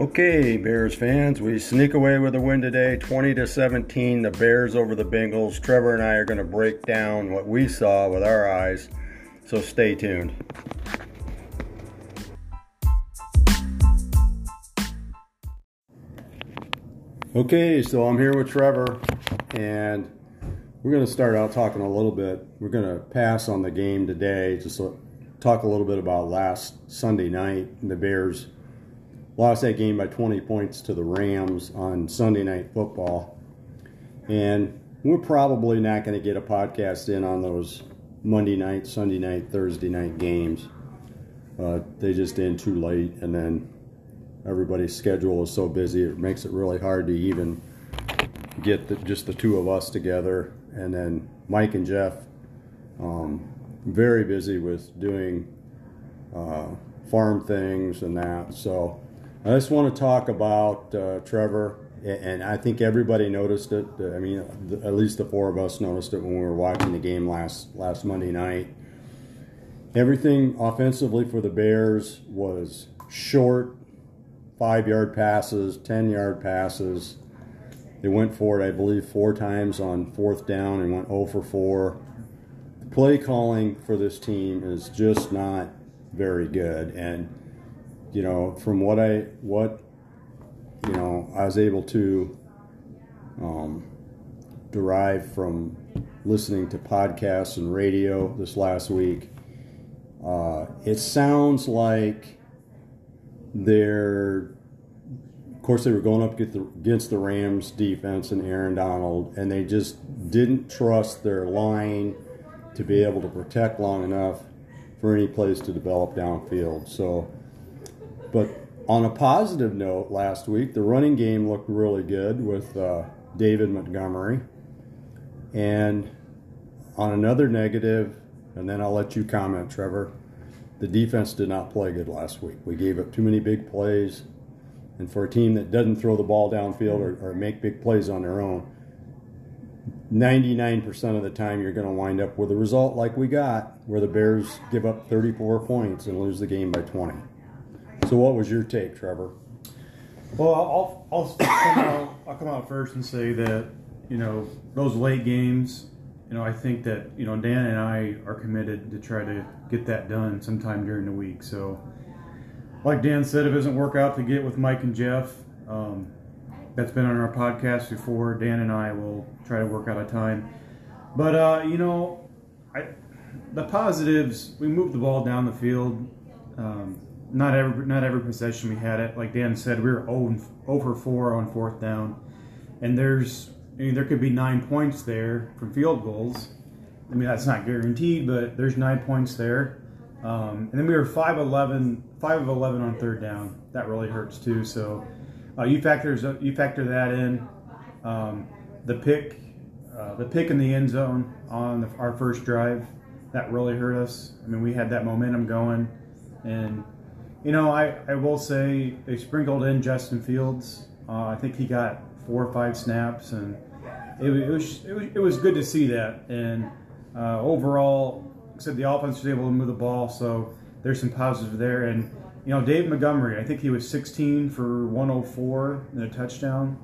Okay, Bears fans, we sneak away with a win today, 20 to 17. The Bears over the Bengals. Trevor and I are going to break down what we saw with our eyes, so stay tuned. Okay, so I'm here with Trevor, and we're going to start out talking a little bit. We're going to pass on the game today, just talk a little bit about last Sunday night. And the Bears lost that game by 20 points to the Rams on Sunday Night Football. And we're probably not going to get a podcast in on those Monday night, Sunday night, Thursday night games. Uh, they just end too late, and then everybody's schedule is so busy it makes it really hard to even get the, just the two of us together and then mike and jeff um, very busy with doing uh, farm things and that so i just want to talk about uh, trevor and i think everybody noticed it i mean at least the four of us noticed it when we were watching the game last last monday night everything offensively for the bears was short five yard passes, 10 yard passes. They went for it, I believe, four times on fourth down and went 0 for 4. The play calling for this team is just not very good. And, you know, from what I, what, you know, I was able to um, derive from listening to podcasts and radio this last week, uh, it sounds like they're of course they were going up against the Rams defense and Aaron Donald, and they just didn't trust their line to be able to protect long enough for any plays to develop downfield. So, but on a positive note, last week the running game looked really good with uh, David Montgomery, and on another negative, and then I'll let you comment, Trevor the defense did not play good last week. We gave up too many big plays. And for a team that doesn't throw the ball downfield or, or make big plays on their own, 99% of the time you're going to wind up with a result like we got, where the Bears give up 34 points and lose the game by 20. So, what was your take, Trevor? Well, I'll, I'll, come, out, I'll come out first and say that, you know, those late games, you know, I think that you know Dan and I are committed to try to get that done sometime during the week. So, like Dan said, if it doesn't work out to get with Mike and Jeff, um, that's been on our podcast before. Dan and I will try to work out a time. But uh, you know, I, the positives, we moved the ball down the field. Um, not every not every possession we had it. Like Dan said, we were over 4 on fourth down, and there's I mean, there could be nine points there from field goals. I mean, that's not guaranteed, but there's nine points there. Um, and then we were 5 11, 5 of 11 on third down. That really hurts too. So uh, you, factors, you factor that in. Um, the pick, uh, the pick in the end zone on the, our first drive, that really hurt us. I mean, we had that momentum going. And, you know, I, I will say they sprinkled in Justin Fields. Uh, I think he got four or five snaps, and it, it, was, it was it was good to see that. And uh, overall, said the offense was able to move the ball, so there's some positive there. And you know, Dave Montgomery, I think he was 16 for 104 and a touchdown.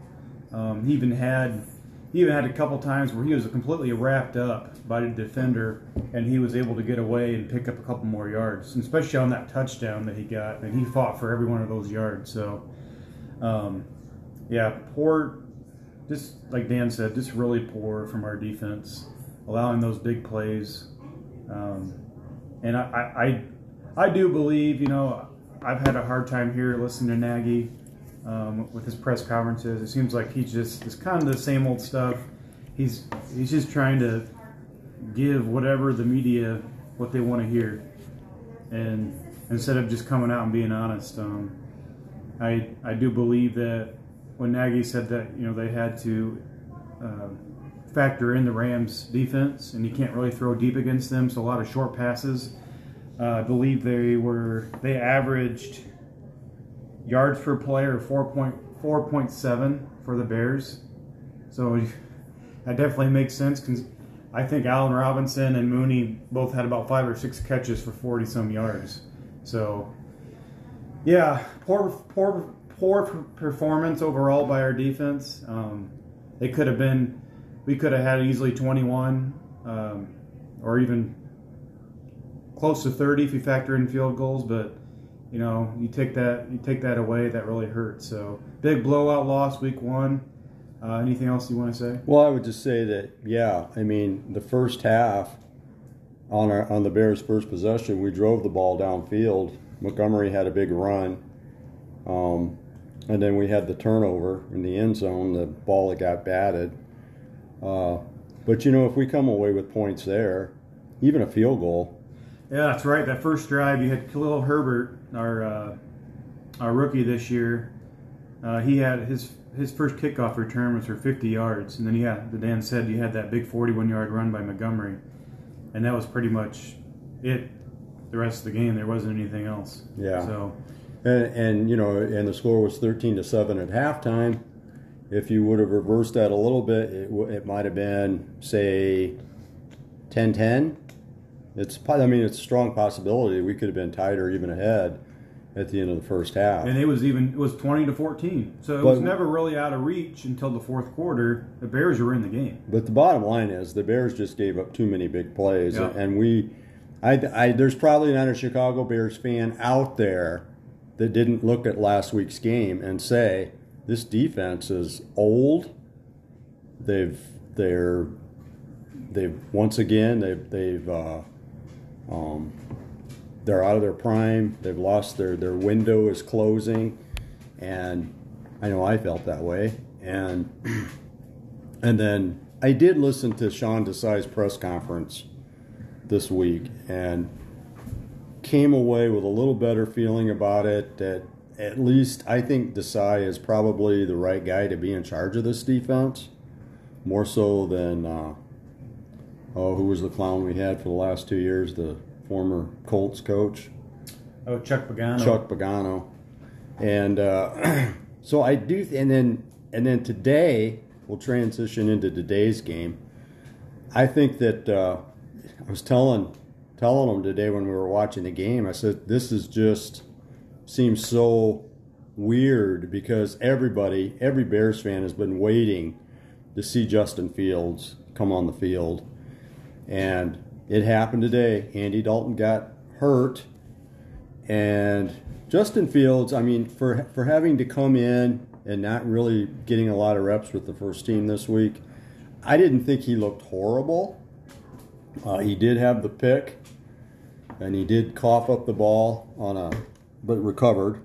Um, he even had he even had a couple times where he was completely wrapped up by the defender, and he was able to get away and pick up a couple more yards, and especially on that touchdown that he got. And he fought for every one of those yards. So, um, yeah, poor just like Dan said, just really poor from our defense, allowing those big plays. Um, and I, I, I do believe, you know, I've had a hard time here listening to Nagy um, with his press conferences. It seems like he's just it's kind of the same old stuff. He's he's just trying to give whatever the media what they want to hear, and instead of just coming out and being honest. Um, I I do believe that when Nagy said that you know they had to uh, factor in the Rams' defense, and you can't really throw deep against them, so a lot of short passes. Uh, I believe they were they averaged yards per four point seven for the Bears, so that definitely makes sense. I think Allen Robinson and Mooney both had about five or six catches for forty some yards. So, yeah, poor poor poor performance overall by our defense. Um, it could have been, we could have had easily 21 um, or even close to 30 if you factor in field goals. But you know, you take that you take that away, that really hurts. So big blowout loss week one. Uh, anything else you want to say? Well, I would just say that yeah. I mean, the first half on our on the Bears' first possession, we drove the ball downfield. Montgomery had a big run. Um, and then we had the turnover in the end zone, the ball that got batted. Uh, but you know, if we come away with points there, even a field goal. Yeah, that's right. That first drive, you had Khalil Herbert, our uh, our rookie this year. Uh, he had his his first kickoff return was for 50 yards, and then yeah, the Dan said you had that big 41 yard run by Montgomery, and that was pretty much it. The rest of the game, there wasn't anything else. Yeah. So and, and, you know, and the score was 13 to 7 at halftime. If you would have reversed that a little bit, it, it might have been, say, 10 10. It's, I mean, it's a strong possibility we could have been tied or even ahead at the end of the first half. And it was even it was 20 to 14. So it but, was never really out of reach until the fourth quarter. The Bears were in the game. But the bottom line is the Bears just gave up too many big plays, and we, I, I, there's probably not a Chicago Bears fan out there that didn't look at last week's game and say this defense is old. They've they're they've once again they've they've uh, um, they're out of their prime. They've lost their their window is closing, and I know I felt that way. And and then I did listen to Sean Desai's press conference this week, and came away with a little better feeling about it. That at least I think Desai is probably the right guy to be in charge of this defense, more so than uh, oh, who was the clown we had for the last two years, the former Colts coach. Oh, Chuck Pagano. Chuck Pagano, and uh, so I do, and then and then today we'll transition into today's game. I think that uh, I was telling telling them today when we were watching the game. I said, "This is just seems so weird because everybody, every Bears fan, has been waiting to see Justin Fields come on the field, and it happened today. Andy Dalton got hurt, and Justin Fields. I mean, for for having to come in and not really getting a lot of reps with the first team this week, I didn't think he looked horrible. Uh, he did have the pick, and he did cough up the ball on a, but recovered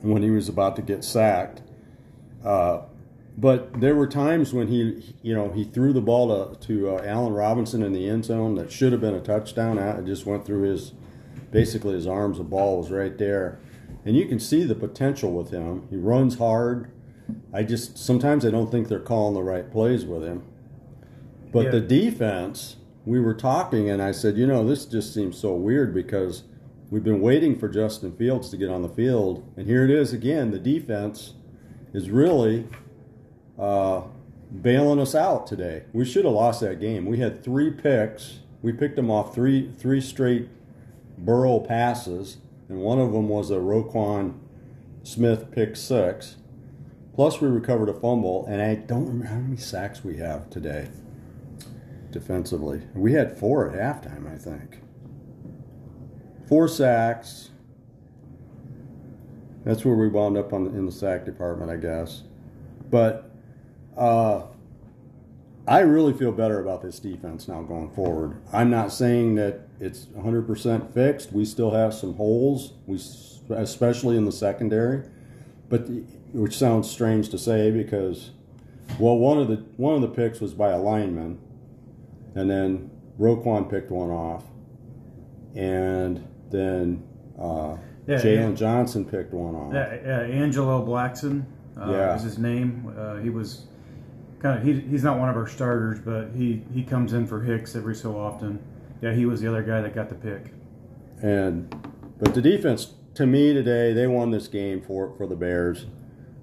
when he was about to get sacked. Uh, but there were times when he, you know, he threw the ball to, to uh, Allen Robinson in the end zone that should have been a touchdown. It just went through his, basically his arms. The ball was right there, and you can see the potential with him. He runs hard. I just sometimes I don't think they're calling the right plays with him. But yeah. the defense, we were talking, and I said, you know, this just seems so weird because we've been waiting for Justin Fields to get on the field, and here it is again. The defense is really uh, bailing us out today. We should have lost that game. We had three picks. We picked them off three three straight Burrow passes, and one of them was a Roquan Smith pick six. Plus, we recovered a fumble, and I don't remember how many sacks we have today defensively. We had four at halftime, I think. Four sacks. That's where we wound up on the, in the sack department, I guess. But uh, I really feel better about this defense now going forward. I'm not saying that it's 100% fixed. We still have some holes, we especially in the secondary, but the, which sounds strange to say because, well, one of the one of the picks was by a lineman, and then Roquan picked one off, and then uh, yeah, Jaylon Johnson picked one off. Yeah, uh, Angelo Blackson uh, yeah. is his name. Uh, he was kind of he, he's not one of our starters, but he he comes in for Hicks every so often. Yeah, he was the other guy that got the pick. And but the defense to me today they won this game for for the Bears.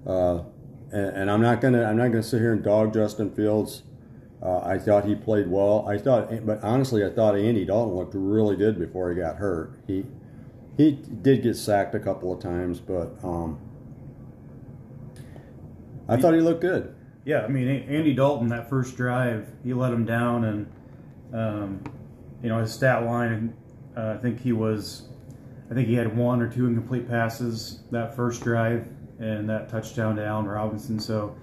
Uh, and, and, I'm not gonna I'm not gonna sit here and dog Justin Fields uh, I thought he played well. I thought, but honestly, I thought Andy Dalton looked really good before he got hurt. He he did get sacked a couple of times, but um, I thought he looked good. Yeah, I mean Andy Dalton that first drive, he let him down, and um, you know his stat line. Uh, I think he was, I think he had one or two incomplete passes that first drive, and that touchdown to Allen Robinson. So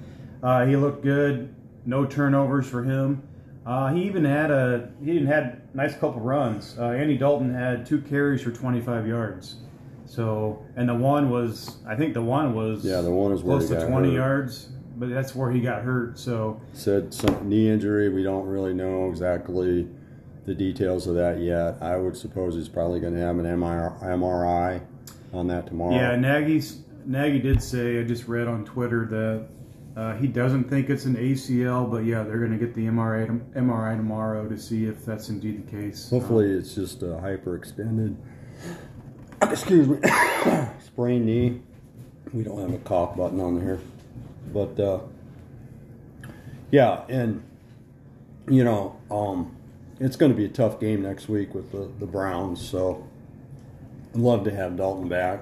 uh, he looked good. No turnovers for him. Uh, he even had a he even had a nice couple runs. Uh, Andy Dalton had two carries for 25 yards. So and the one was I think the one was Yeah, the one was close to 20 hurt. yards, but that's where he got hurt. So Said some knee injury. We don't really know exactly the details of that yet. I would suppose he's probably going to have an MRI on that tomorrow. yeah, Nagy's Nagy did say I just read on Twitter that uh, he doesn't think it's an ACL, but yeah, they're going to get the MRI MRI tomorrow to see if that's indeed the case. Hopefully, it's just a hyperextended. Excuse me, sprained knee. We don't have a cough button on here, but uh, yeah, and you know, um, it's going to be a tough game next week with the, the Browns. So, I'd love to have Dalton back.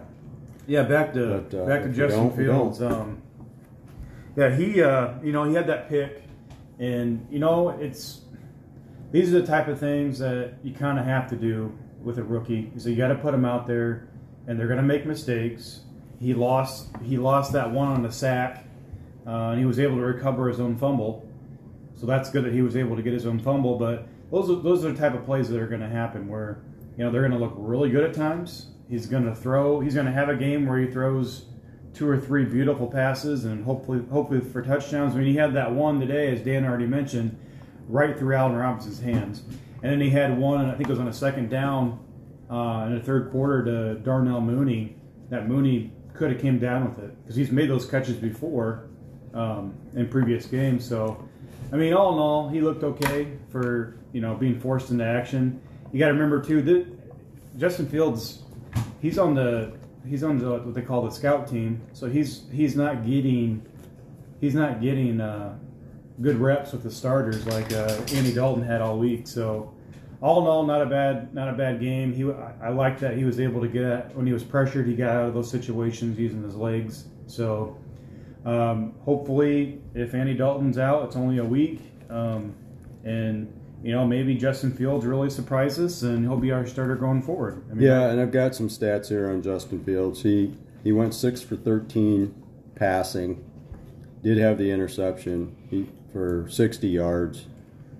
Yeah, back to But, uh, back to Justin Fields. Um, yeah, he uh, you know he had that pick, and you know it's these are the type of things that you kind of have to do with a rookie. So you got to put them out there, and they're going to make mistakes. He lost he lost that one on the sack, uh, and he was able to recover his own fumble. So that's good that he was able to get his own fumble. But those are, those are the type of plays that are going to happen where you know they're going to look really good at times. He's going to throw. He's going to have a game where he throws two or three beautiful passes and hopefully hopefully for touchdowns. I mean, he had that one today, as Dan already mentioned, right through Allen Robinson's hands, and then he had one. And I think it was on a second down uh, in the third quarter to Darnell Mooney. That Mooney could have came down with it because he's made those catches before um, in previous games. So, I mean, all in all, he looked okay for you know being forced into action. You got to remember too that Justin Fields, he's on the he's on the what they call the scout team. So he's he's not getting he's not getting uh, good reps with the starters like uh, Andy Dalton had all week. So all in all, not a bad not a bad game. He I, I like that he was able to get when he was pressured, he got out of those situations using his legs. So um, hopefully, if Andy Dalton's out, it's only a week, um, and you know maybe Justin Fields really surprises and he'll be our starter going forward. I mean, Yeah, and I've got some stats here on Justin Fields. He he went six for thirteen passing. Did have the interception he, for sixty yards.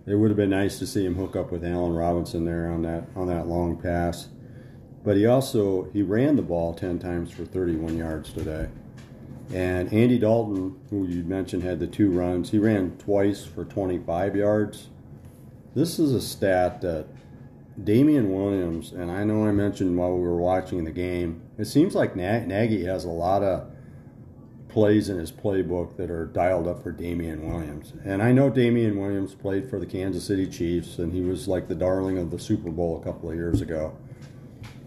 It would have been nice to see him hook up with Allen Robinson there on that on that long pass. But he also he ran the ball ten times for thirty one yards today. And Andy Dalton, who you mentioned had the two runs, he ran twice for twenty five yards. This is a stat that Damien Williams, and I know I mentioned while we were watching the game, it seems like Na- Nagy has a lot of plays in his playbook that are dialed up for Damien Williams. And I know Damien Williams played for the Kansas City Chiefs, and he was like the darling of the Super Bowl a couple of years ago.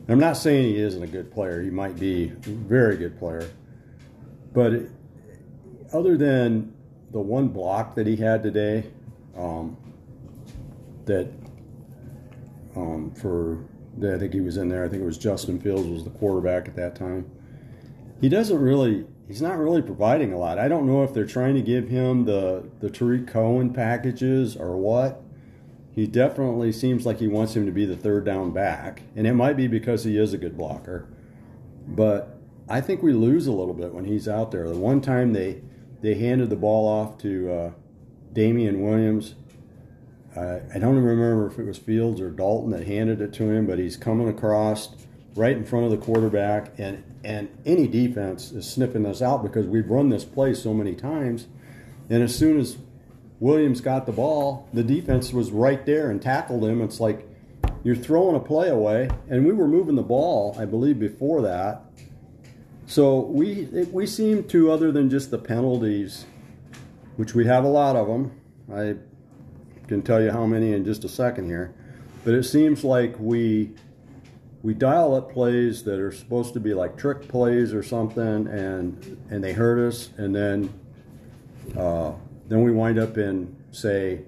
I'm not saying he isn't a good player, he might be a very good player. But other than the one block that he had today, um, that um, for I think he was in there. I think it was Justin Fields was the quarterback at that time. He doesn't really. He's not really providing a lot. I don't know if they're trying to give him the the Tarik Cohen packages or what. He definitely seems like he wants him to be the third down back, and it might be because he is a good blocker. But I think we lose a little bit when he's out there. The one time they they handed the ball off to uh, Damien Williams, I I don't remember if it was Fields or Dalton that handed it to him, but he's coming across right in front of the quarterback, and and any defense is sniffing us out because we've run this play so many times, and as soon as Williams got the ball, the defense was right there and tackled him. It's like you're throwing a play away, and we were moving the ball, I believe, before that. So we we seem to, other than just the penalties, which we have a lot of them. I can tell you how many in just a second here, but it seems like we we dial up plays that are supposed to be like trick plays or something, and and they hurt us, and then uh, then we wind up in say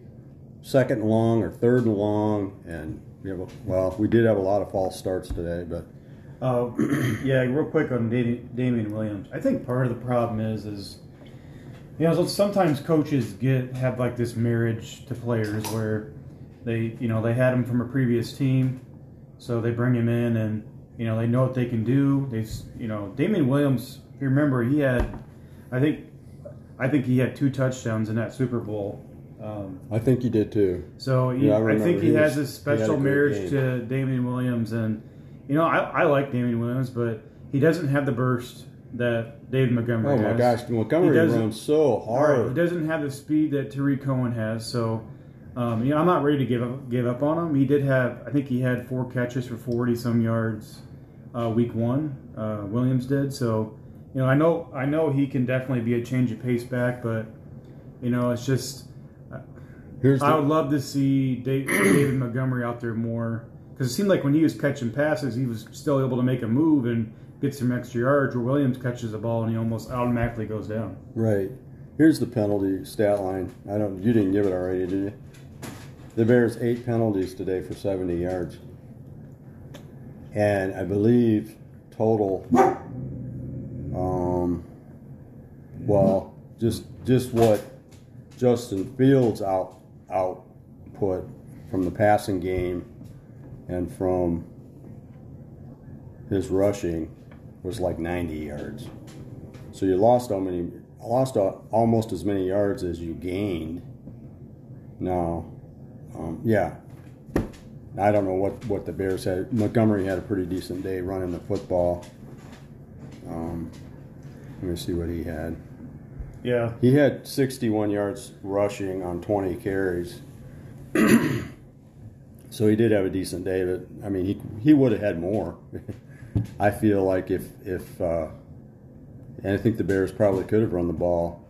second and long or third and long, and we have a, well we did have a lot of false starts today, but Uh, yeah, real quick on Da- Damien Williams. I think part of the problem is is you know sometimes coaches get have like this marriage to players where they, you know, they had him from a previous team, so they bring him in and you know they know what they can do. They, you know, Damien Williams. If you remember, he had, I think, I think he had two touchdowns in that Super Bowl. Um, I think he did too. so he, Yeah, I I, think he, he has this a special marriage game. to Damien Williams, and you know I, I like Damien Williams, but he doesn't have the burst that David Montgomery Oh my has. gosh, Montgomery runs so hard. He doesn't have the speed that Tarik Cohen has, so um, you know I'm not ready to give up give up on him. He did have, I think he had four catches for 40 some yards uh, week one. Uh, Williams did, so you know I know I know he can definitely be a change of pace back, but you know it's just Here's I would love to see David Montgomery out there more because it seemed like when he was catching passes, he was still able to make a move and get some extra yards. Where Williams catches the ball and he almost automatically goes down. right. Here's the penalty stat line. I don't. You didn't give it already, did you? The Bears eight penalties today for 70 yards, and I believe total. Um. Well, just just what Justin Fields out output from the passing game and from his rushing was like 90 yards. So you lost how many? Lost almost as many yards as you gained. Now, um, yeah. I don't know what what the Bears had. Montgomery had a pretty decent day running the football. Um, let me see what he had. Yeah, He had 61 yards rushing on 20 carries. so he did have a decent day, but I mean, he he would have had more. I feel like if if uh, and I think the Bears probably could have run the ball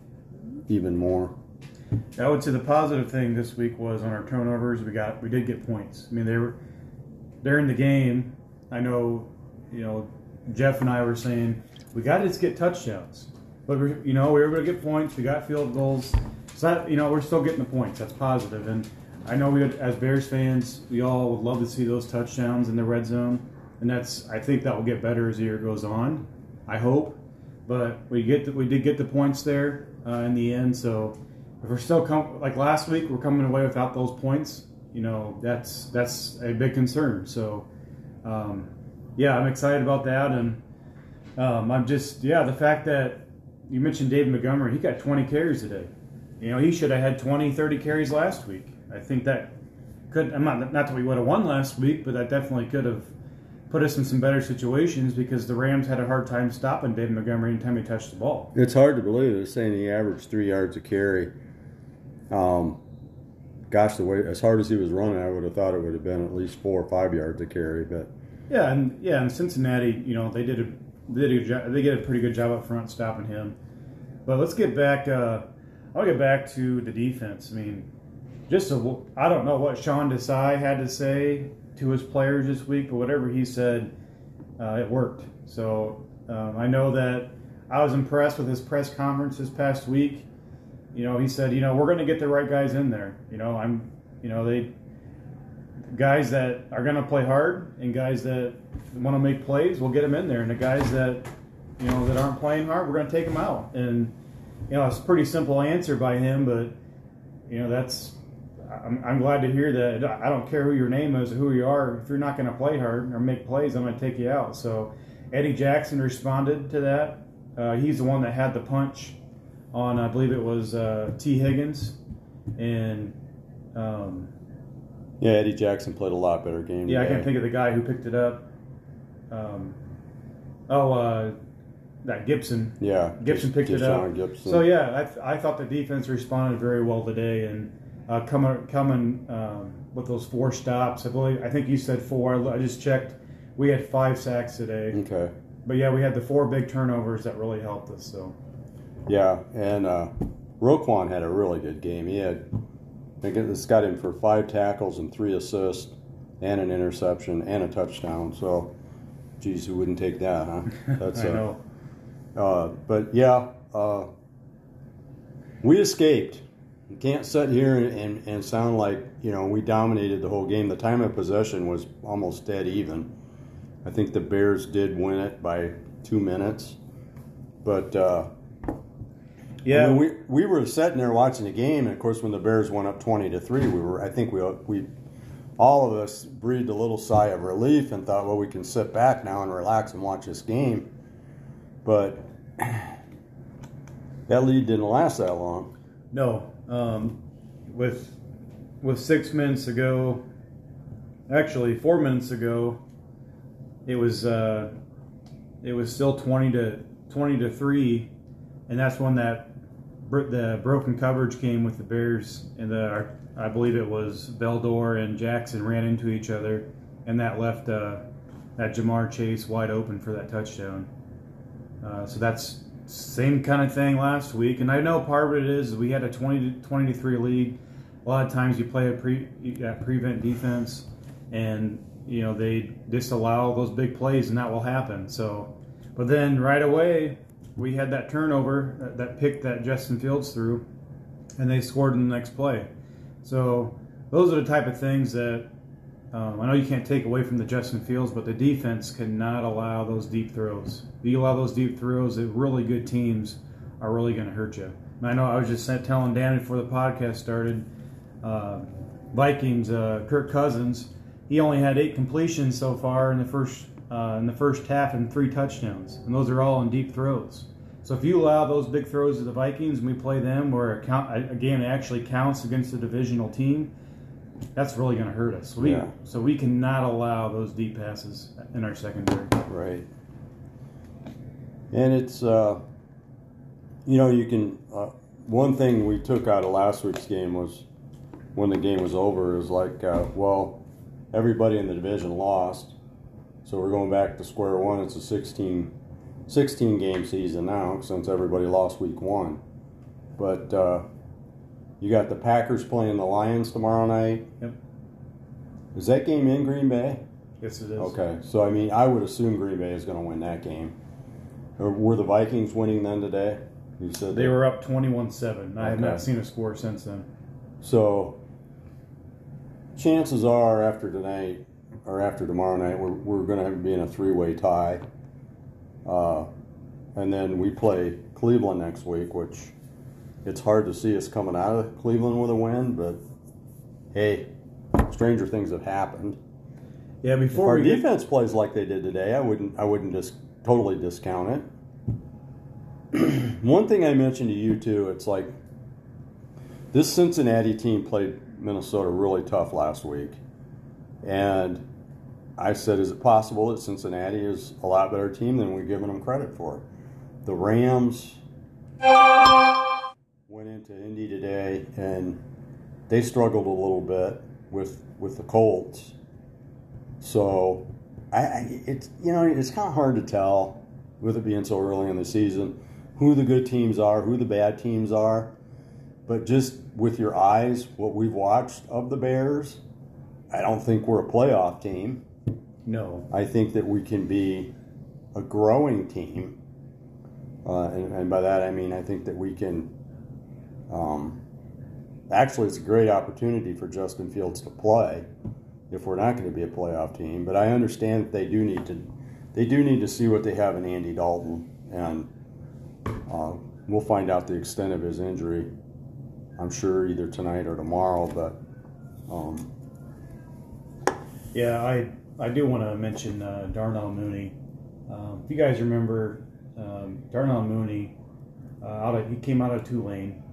even more. I would say the positive thing this week was on our turnovers. We got we did get points. I mean, they were during the game. I know, you know, Jeff and I were saying we got to just get touchdowns, but we, you know, we were able to get points. We got field goals. So that, you know, we're still getting the points. That's. And I know we, as Bears fans, we all would love to see those touchdowns in the red zone. And that's I think that will get better as the year goes on. I hope, but we get the, we did get the points there uh, in the end. So if we're still com- like last week, we're coming away without those points. You know, that's that's a big concern. So, um, yeah, I'm excited about that, and um, I'm just yeah the fact that you mentioned David Montgomery, he got 20 carries today. You know, he should have had 20, 30 carries last week. I think that could. I'm not not that we would have won last week, but that definitely could have put us in some better situations because the Rams had a hard time stopping David Montgomery anytime he touched the ball. It's hard to believe they're saying he averaged three yards a carry. Um, gosh, the way as hard as he was running, I would have thought it would have been at least four or five yards a carry. But Yeah, and yeah, and Cincinnati, you know, they did a they did a job. They did a pretty good job up front stopping him. But let's get back. Uh, I'll get back to the defense. I mean, just a, I don't know what Sean Desai had to say to his players this week, but whatever he said, uh, it worked. So um, I know that I was impressed with his press conference this past week. You know, he said, you know, we're going to get the right guys in there. You know, I'm, you know, they guys that are going to play hard and guys that want to make plays, we'll get them in there. And the guys that you know that aren't playing hard, we're going to take them out. And you know, it's a pretty simple answer by him, but you know that's. I'm, I'm glad to hear that. I don't care who your name is or who you are. If you're not going to play hard or make plays, I'm going to take you out. So Eddie Jackson responded to that. Uh, he's the one that had the punch on, I believe it was uh, Tee Higgins, and um, yeah, Eddie Jackson played a lot better game. yeah, I can't think of the guy who picked it up. Um, oh, uh, that Gibson. Yeah, Gibson picked it up. Gibson. So yeah, I, th- I thought the defense responded very well today, and uh, coming coming um, with those four stops. I believe I think you said four. I, just checked. We had five sacks today, Okay. but yeah, we had the four big turnovers that really helped us. So Yeah, and uh, Roquan had a really good game. He had, I think this got him for five tackles and three assists, and an interception and a touchdown. So, geez, who wouldn't take that, huh? That's I uh, know. Uh, but yeah, uh, we escaped. Can't sit here and, and, and sound like you know we dominated the whole game. The time of possession was almost dead even. I think the Bears did win it by two minutes, but uh, Yeah. I mean, we we were sitting there watching the game, and of course, when the Bears went up twenty to three, we were. I think we we all of us breathed a little sigh of relief and thought, well, we can sit back now and relax and watch this game. But that lead didn't last that long. No, um, with with six minutes ago, actually four minutes ago, it was uh, it was still twenty to twenty to three, and that's when that the broken coverage came with the Bears and the I believe it was Vildor and Jackson ran into each other, and that left uh, that Ja'Marr Chase wide open for that touchdown. Uh, so that's same kind of thing last week, and I know part of it is we had a 20 to, 20 to three lead. A lot of times you play a pre prevent defense, and you know they disallow those big plays, and that will happen. So, but then right away we had that turnover, that, that that Justin Fields threw, and they scored in the next play. So those are the type of things that um, I know you can't take away from the Justin Fields, but the defense cannot allow those deep throws. If you allow those deep throws, the really good teams are really going to hurt you. I know I was just telling Dan before the podcast started, uh, Vikings, uh, Kirk Cousins, he only had eight completions so far in the first uh, in the first half and three touchdowns, and those are all in deep throws. So if you allow those big throws to the Vikings and we play them where a game actually counts against a divisional team, that's really going to hurt us. So we, yeah. so we cannot allow those deep passes in our secondary. Right. And it's, uh, you know, you can. Uh, one thing we took out of last week's game was when the game was over is like, uh, well, everybody in the division lost, so we're going back to square one. It's a 16 16 game season now since everybody lost week one. But uh, you got the Packers playing the Lions tomorrow night. Yep. Is that game in Green Bay? Yes, it is. Okay, so I mean, I would assume Green Bay is going to win that game. Or were the Vikings winning then today? You said they that? were up 21-7. I have not seen a score since then. So, chances are after tonight or after tomorrow night, we're, we're going to be in a three-way tie. Uh, and then we play Cleveland next week, which it's hard to see us coming out of Cleveland with a win, but hey, stranger things have happened. Yeah, before if our defense get... plays like they did today, I wouldn't I wouldn't just totally discount it. One thing I mentioned to you too, it's like this Cincinnati team played Minnesota really tough last week, and I said, is it possible that Cincinnati is a lot better team than we're giving them credit for? The Rams went into Indy today and they struggled a little bit with with the Colts. So, I, I it's you know it's kind of hard to tell with it being so early in the season who the good teams are, who the bad teams are. But just with your eyes, what we've watched of the Bears, I don't think we're a playoff team. No. I think that we can be a growing team. Uh, and, and, by that I mean I think that we can. Um, actually, it's a great opportunity for Justin Fields to play if we're not going to be a playoff team. But I understand that they do need to. They do need to see what they have in Andy Dalton, and uh, we'll find out the extent of his injury. I'm sure either tonight or tomorrow, but. Um, yeah, I I do want to mention uh, Darnell Mooney. Um, if you guys remember, um, Darnell Mooney, uh, out of, he came out of Tulane,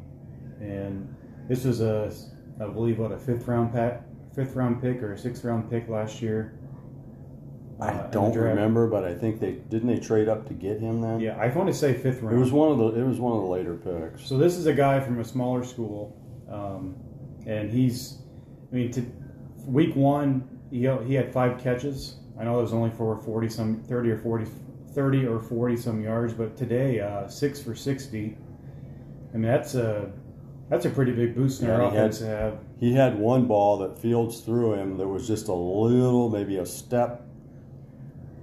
and this was a, I believe, what a fifth round pack, fifth round pick or a sixth round pick last year. I uh, don't remember, but I think they didn't they trade up to get him then. Yeah, I want to say fifth round. It was one of the it was one of the later picks. So this is a guy from a smaller school, um, and he's, I mean, to, week one he, he had five catches. I know it was only for 40 some 30 or 40 30 or 40 some yards, but today uh, six for 60. I mean that's a that's a pretty big boost in yeah, our offense had, to have. He had one ball that Fields threw him that was just a little, maybe a step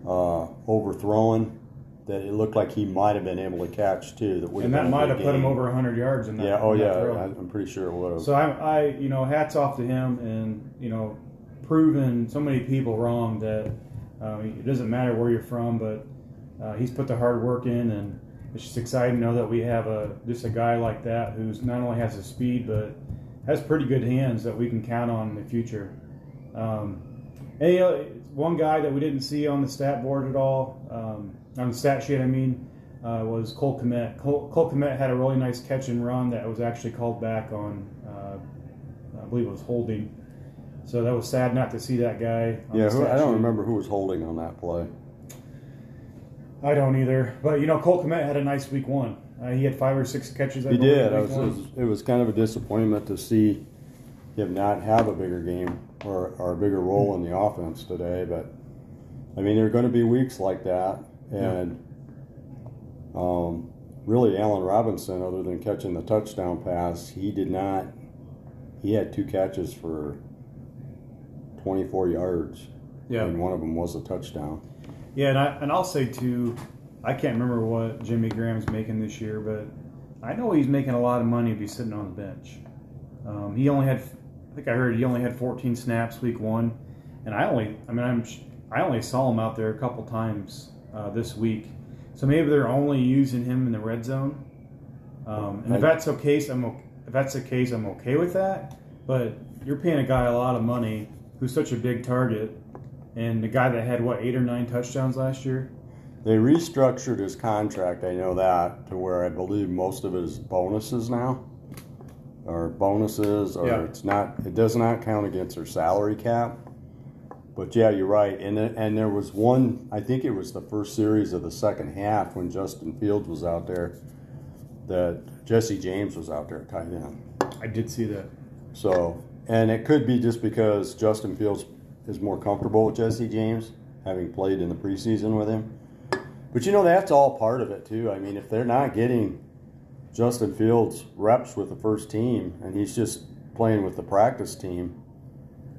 uh, overthrown that it looked like he might have been able to catch too. That would and that might have game. put him over 100 yards in that. Yeah, oh yeah, throw. I'm pretty sure it would have. So I, I, you know, hats off to him, and you know, proven so many people wrong that uh, it doesn't matter where you're from, but uh, he's put the hard work in, and it's just exciting to know that we have a just a guy like that who's not only has the speed but has pretty good hands that we can count on in the future. Um, and you know, one guy that we didn't see on the stat board at all, um, on the stat sheet, I mean, uh, was Cole Kmet. Cole, Cole Kmet had a really nice catch and run that was actually called back on, uh, I believe it was holding. So that was sad not to see that guy. yeah, who, I don't remember who was holding on that play. I don't either. But you know, Cole Kmet had a nice week one. Uh, he had five or six catches. he did. Was, it, was, it was kind of a disappointment to see him not have a bigger game or, or a bigger role in the offense today. But I mean, there are going to be weeks like that, and yeah. um, really, Allen Robinson, other than catching the touchdown pass, he did not. He had two catches for 24 yards. Yeah. And one of them was a touchdown. Yeah, and, I, and I'll say too, I can't remember what Jimmy Graham's making this year, but I know he's making a lot of money if he's sitting on the bench. Um, he only had, I think I heard he only had 14 snaps week one, and I only, I mean, I'm, I only saw him out there a couple times uh, this week, so maybe they're only using him in the red zone. Um, and if that's the case, I'm okay, if that's the case, I'm okay with that. But you're paying a guy a lot of money who's such a big target, and the guy that had what eight or nine touchdowns last year. They restructured his contract. I know that to where I believe most of it is bonuses now, or bonuses, or yeah. it's not. It does not count against their salary cap. But yeah, you're right. And and there was one. I think it was the first series of the second half when Justin Fields was out there. That Jesse James was out there tight end. I did see that. So, and it could be just because Justin Fields is more comfortable with Jesse James, having played in the preseason with him. But you know, that's all part of it, too. I mean, if they're not getting Justin Fields reps with the first team and he's just playing with the practice team,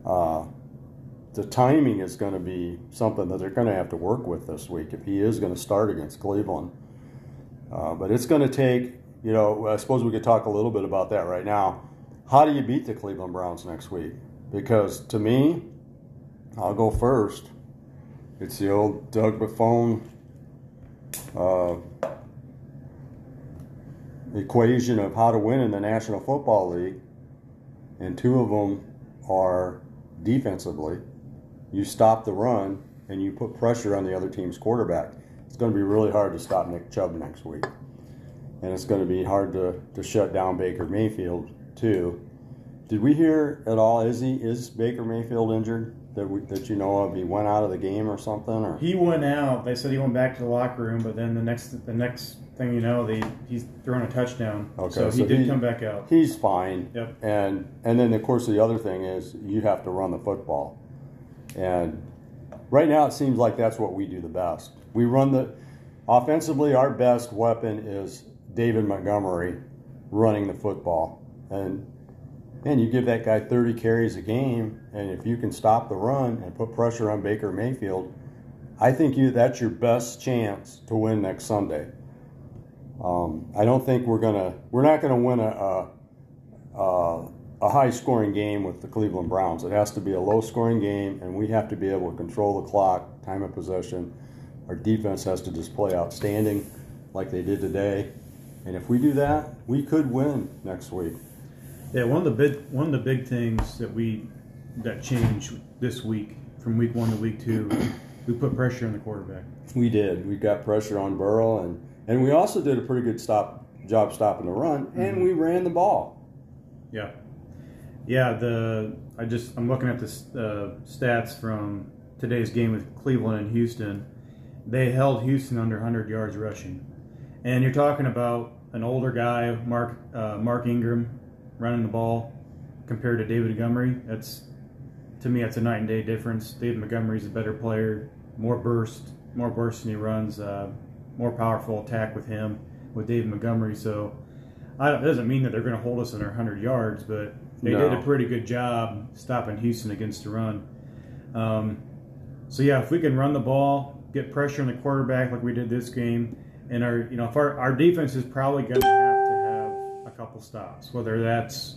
uh, the timing is going to be something that they're going to have to work with this week if he is going to start against Cleveland. Uh, but it's going to take, you know, I suppose we could talk a little bit about that right now. How do you beat the Cleveland Browns next week? Because to me, I'll go first. It's the old Doug Buffone uh, equation of how to win in the National Football League, and two of them are defensively. You stop the run and you put pressure on the other team's quarterback. It's going to be really hard to stop Nick Chubb next week. And it's going to be hard to, to shut down Baker Mayfield, too. Did we hear at all? Is he is Baker Mayfield injured? That we, that you know of? He went out of the game or something, or he went out. They said he went back to the locker room, but then the next the next thing you know, they he's throwing a touchdown. Okay, so, so he did he, come back out. He's fine. Yep. And and then of course the other thing is you have to run the football, and right now it seems like that's what we do the best. We run the offensively. Our best weapon is David Montgomery running the football, and and you give that guy 30 carries a game, and if you can stop the run and put pressure on Baker Mayfield, I think you that's your best chance to win next Sunday. Um, I don't think we're gonna we're not gonna win a, a, a high scoring game with the Cleveland Browns. It has to be a low scoring game, and we have to be able to control the clock, time of possession. Our defense has to display outstanding, like they did today. And if we do that, we could win next week. Yeah, one of the big one of the big things that we that change this week from week one to week two, we put pressure on the quarterback. We did. We got pressure on Burrow, and and we also did a pretty good stop job stopping the run, and mm-hmm. we ran the ball. Yeah, yeah. The I just I'm looking at the uh, stats from today's game with Cleveland and Houston. They held Houston under 100 yards rushing, and you're talking about an older guy, Mark uh, Mark Ingram, running the ball compared to David Montgomery. That's to me, that's a night and day difference. David Montgomery's a better player, more burst, more burst than he runs, uh, more powerful attack with him with David Montgomery. So it doesn't mean that they're going to hold us in their 100 yards, but they no. did a pretty good job stopping Houston against the run. Um, so yeah, if we can run the ball, get pressure on the quarterback like we did this game, and our you know if our, our defense is probably going to have to have a couple stops, whether that's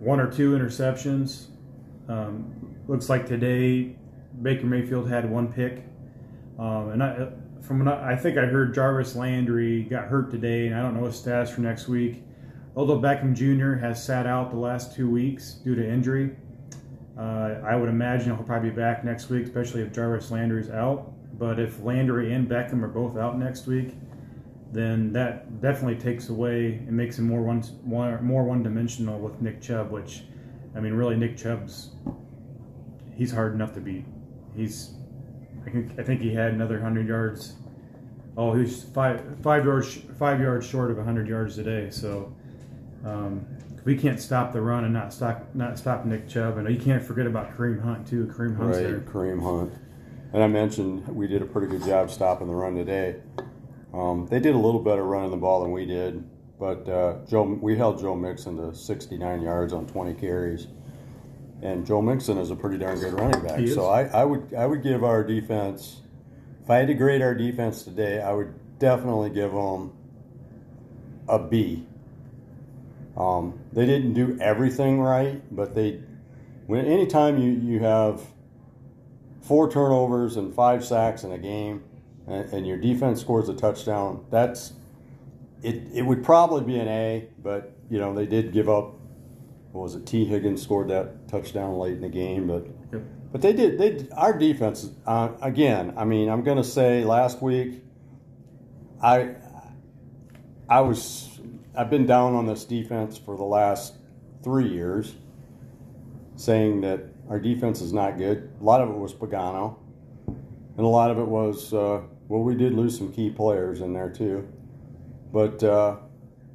one or two interceptions. Um, looks like today Baker Mayfield had one pick. Um, and I, from what I think I heard Jarvis Landry got hurt today, and I don't know his status for next week. Although Beckham Jr. has sat out the last two weeks due to injury, uh, I would imagine he'll probably be back next week, especially if Jarvis Landry's out. But if Landry and Beckham are both out next week, then that definitely takes away and makes him more one, one more one dimensional with Nick Chubb. Which, I mean, really, Nick Chubb's he's hard enough to beat. He's I think I think he had another hundred yards. Oh, he's five five yards five yards short of hundred yards today. So um, we can't stop the run and not stop not stop Nick Chubb, and you can't forget about Kareem Hunt too. Kareem Hunt's right, there. Kareem Hunt. And I mentioned we did a pretty good job stopping the run today. Um, they did a little better running the ball than we did, but uh, Joe we held Joe Mixon to 69 yards on 20 carries, and Joe Mixon is a pretty darn good running back. So I, I would I would give our defense, if I had to grade our defense today, I would definitely give them a B. Um, they didn't do everything right, but they when anytime you, you have four turnovers and five sacks in a game and, and your defense scores a touchdown, that's it, it would probably be an A, but you know, they did give up what was it, Tee Higgins scored that touchdown late in the game, but Yep. but they did they our defense uh, again, I mean, I'm gonna say last week I I was I've been down on this defense for the last three years, saying that our defense is not good. A lot of it was Pagano, and a lot of it was uh, well, we did lose some key players in there too. But uh,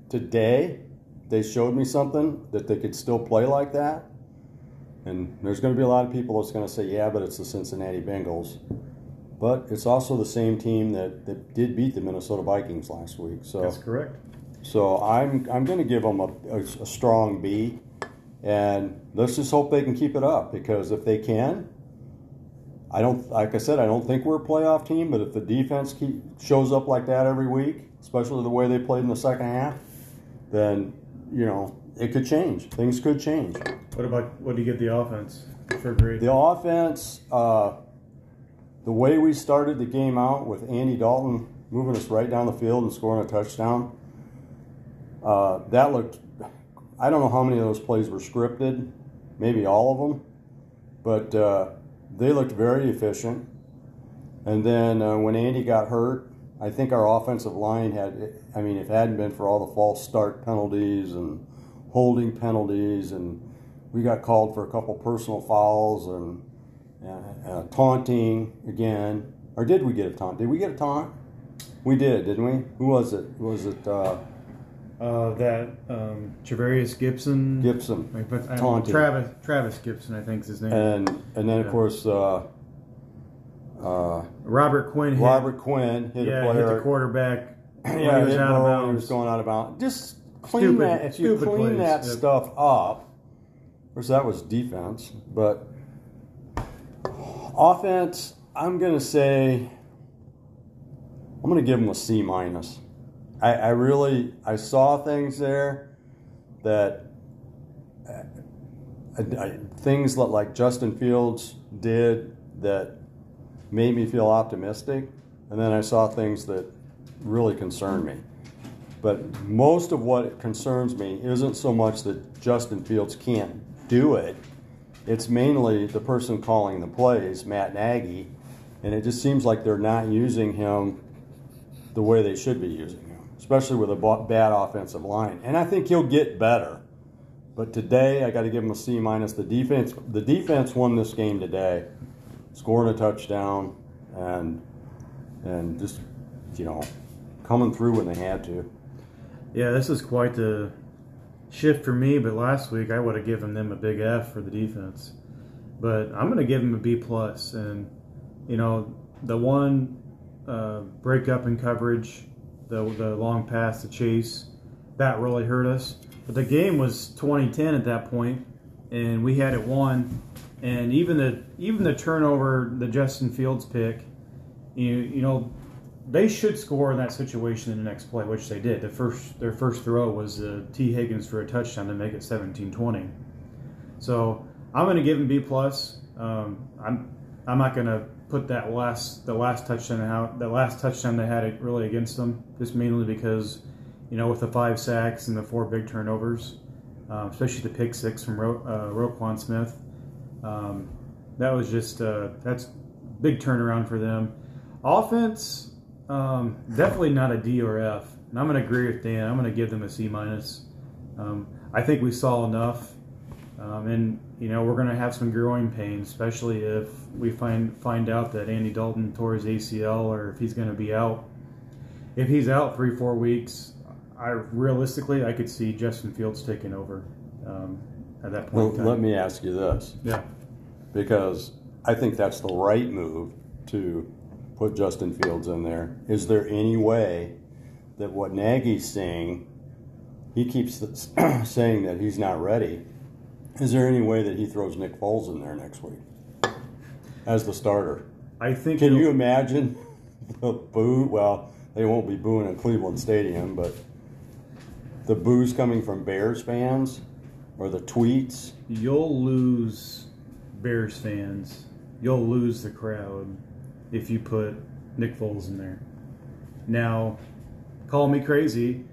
today, they showed me something that they could still play like that. And there's going to be a lot of people that's going to say, yeah, but it's the Cincinnati Bengals. But it's also the same team that, that did beat the Minnesota Vikings last week. So That's correct. so I'm I'm going to give them a, a, a strong B, and let's just hope they can keep it up because if they can, I don't like I said I don't think we're a playoff team, but if the defense keep, shows up like that every week, especially the way they played in the second half, then you know it could change. Things could change. What about what do you get the offense for grade? The offense, uh, the way we started the game out with Andy Dalton moving us right down the field and scoring a touchdown, uh, that looked. I don't know how many of those plays were scripted, maybe all of them, but uh, they looked very efficient. And then uh, when Andy got hurt, I think our offensive line had. I mean, if it hadn't been for all the false start penalties and holding penalties, and we got called for a couple personal fouls and uh, uh, taunting again. Or did we get a taunt? Did we get a taunt? We did, didn't we? Who was it? Was it uh, Uh, that um, Javarius Gibson. Gibson? But, um, Taunting. Travis Travis Gibson, I think is his name. And and then of course uh, uh, Robert Quinn hit, Robert Quinn hit yeah, a hit the quarterback when yeah, he was out of when he was going out of bounds. Just clean Stupid- that. If you clean plays, that yep. stuff up, of course that was defense, but offense. I'm gonna say I'm gonna give them a C minus. I, I really I saw things there that uh, I, I, things like Justin Fields did that made me feel optimistic, and then I saw things that really concerned me. But most of what concerns me isn't so much that Justin Fields can't do it. It's mainly the person calling the plays, Matt Nagy, and it just seems like they're not using him the way they should be using him, especially with a bad offensive line. And I think he'll get better. But today, I got to give him a C minus. The defense, the defense won this game today, scoring a touchdown, and and just you know coming through when they had to. Yeah, this is quite the shift for me. But last week I would have given them a big F for the defense, but I'm going to give them a B plus. And you know, the one uh, breakup in coverage, the the long pass to Chase, that really hurt us. But the game was 2010 at that point, and we had it won. And even the even the turnover, the Justin Fields pick, you you know they should score in that situation in the next play, which they did. The first their first throw was uh, Tee Higgins for a touchdown to make it 17-20. So I'm going to give them B plus. Um, I'm I'm not going to put that last the last touchdown out the last touchdown they had it really against them, just mainly because you know with the five sacks and the four big turnovers, um, especially the pick six from Ro- uh, Roquan Smith. Um, that was just uh, that's big turnaround for them. Offense, um, definitely not a D or F. And I'm going to agree with Dan. I'm going to give them a C minus. Um, I think we saw enough, um, and you know we're going to have some growing pains, especially if we find find out that Andy Dalton tore his ACL or if he's going to be out. If he's out three four weeks, I realistically I could see Justin Fields taking over um, at that point. Well, let me ask you this. Yeah. Because I think that's the right move to put Justin Fields in there. Is there any way that what Nagy's saying, he keeps saying that he's not ready. Is there any way that he throws Nick Foles in there next week as the starter? I think. Can you imagine the boo? Well, they won't be booing in Cleveland Stadium, but the boos coming from Bears fans or the tweets. You'll lose Bears fans. You'll lose the crowd if you put Nick Foles in there. Now, call me crazy.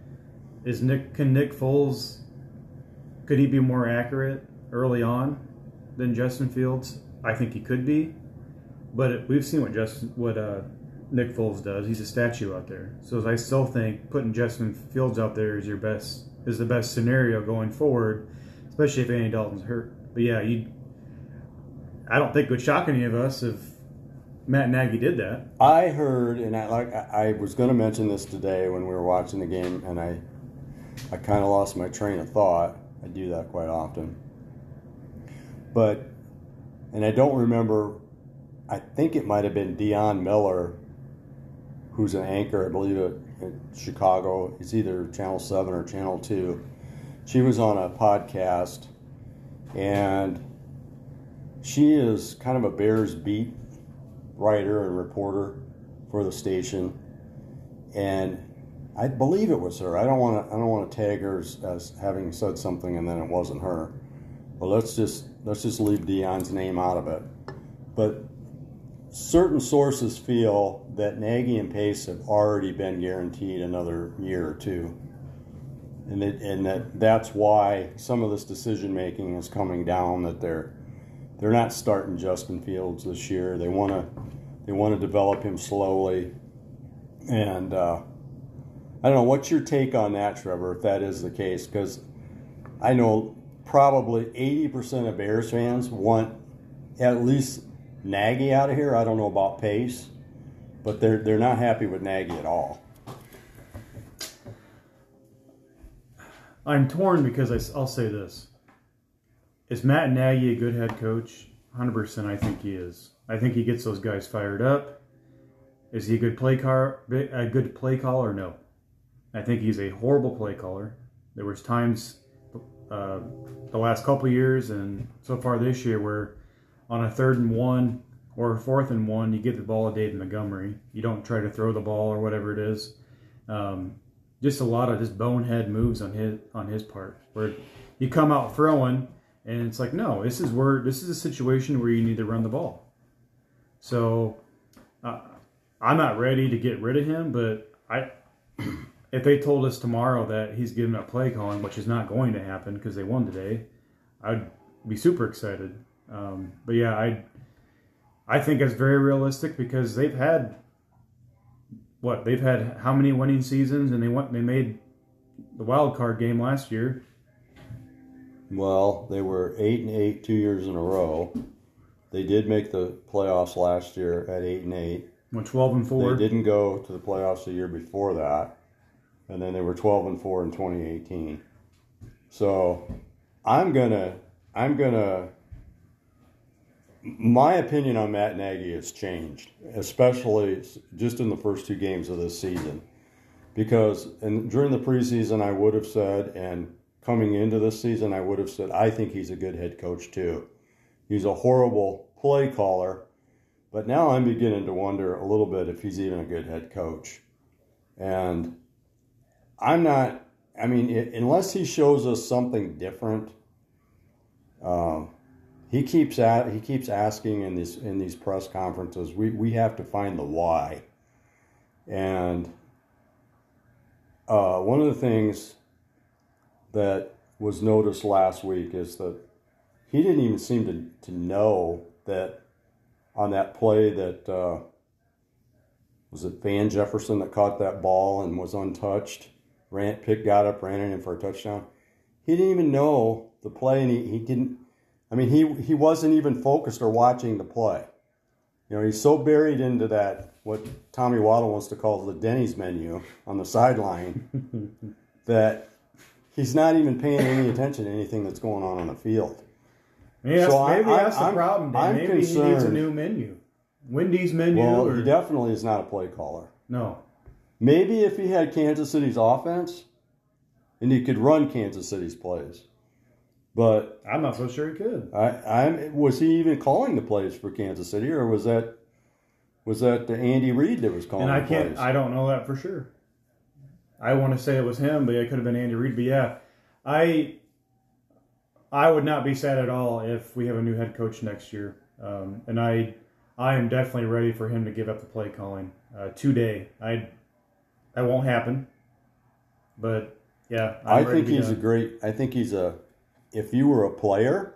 Is Nick can Nick Foles could he be more accurate early on than Justin Fields? I think he could be, but we've seen what Justin what uh, Nick Foles does. He's a statue out there. So I still think putting Justin Fields out there is your best is the best scenario going forward, especially if Andy Dalton's hurt. But yeah, you. I don't think it would shock any of us if Matt Nagy did that. I heard, and I like I was going to mention this today when we were watching the game, and I I kind of lost my train of thought. I do that quite often, but and I don't remember. I think it might have been Dion Miller, who's an anchor, I believe, at Chicago. It's either Channel Seven or Channel Two. She was on a podcast, and she is kind of a Bears beat writer and reporter for the station, and I believe it was her. I don't want to. I don't want to tag her as, as, having said something and then it wasn't her. But let's just let's just leave Dion's name out of it. But certain sources feel that Nagy and Pace have already been guaranteed another year or two, and that and that that's why some of this decision making is coming down. That they're they're not starting Justin Fields this year. They want to they want to develop him slowly, and uh, I don't know. What's your take on that, Trevor? If that is the case, because I know probably eighty percent of Bears fans want at least Nagy out of here. I don't know about Pace, but they're they're not happy with Nagy at all. I'm torn because I, will say this: Is Matt Nagy a good head coach? 100%. I think he is. I think he gets those guys fired up. Is he a good play car? A good play caller? No. I think he's a horrible play caller. There was times uh, the last couple years and so far this year where on a third and one or a fourth and one, you give the ball to David Montgomery. You don't try to throw the ball or whatever it is. Um, just a lot of just bonehead moves on his on his part, where you come out throwing and it's like, no, this is where this is a situation where you need to run the ball. So uh, I'm not ready to get rid of him, but I if they told us tomorrow that he's giving up play calling, which is not going to happen because they won today, I'd be super excited. Um, but yeah, I I think it's very realistic because they've had what they've had how many winning seasons and they went they made the wild card game last year. Well, they were eight and eight two years in a row. They did make the playoffs last year at eight and eight. Went twelve and four. They didn't go to the playoffs the year before that, and then they were twelve and four in twenty eighteen. So, I'm gonna I'm gonna my opinion on Matt Nagy has changed, especially just in the first two games of this season. Because and during the preseason, I would have said, and coming into this season, I would have said, I think he's a good head coach too. He's a horrible play caller, but now I'm beginning to wonder a little bit if he's even a good head coach. And I'm not, I mean, unless he shows us something different, um, he keeps at he keeps asking in these in these press conferences. We we have to find the why, and uh, one of the things that was noticed last week is that he didn't even seem to, to know that on that play that uh, was it Van Jefferson that caught that ball and was untouched. Ran, pick got up, ran in for a touchdown. He didn't even know the play, and he, he didn't. I mean, he he wasn't even focused or watching the play. You know, he's so buried into that what Tommy Waddle wants to call the Denny's menu on the sideline that he's not even paying any attention to anything that's going on on the field. That's, So I- maybe I- that's the I'm- problem. Dan. I'm maybe he needs a new menu. Wendy's menu Well, or he definitely is not a play caller. no. Maybe if he had Kansas City's offense and he could run Kansas City's plays. But I'm not so sure he could. I, I'm was he even calling the plays for Kansas City or was that was that the Andy Reid that was calling And I the can't. plays? I don't know that for sure. I want to say it was him, but it could have been Andy Reid. But yeah, I I would not be sad at all if we have a new head coach next year. Um, and I I am definitely ready for him to give up the play calling uh, today. I that won't happen. But yeah, I I'm ready think he's a great. I think he's a. If you were a player,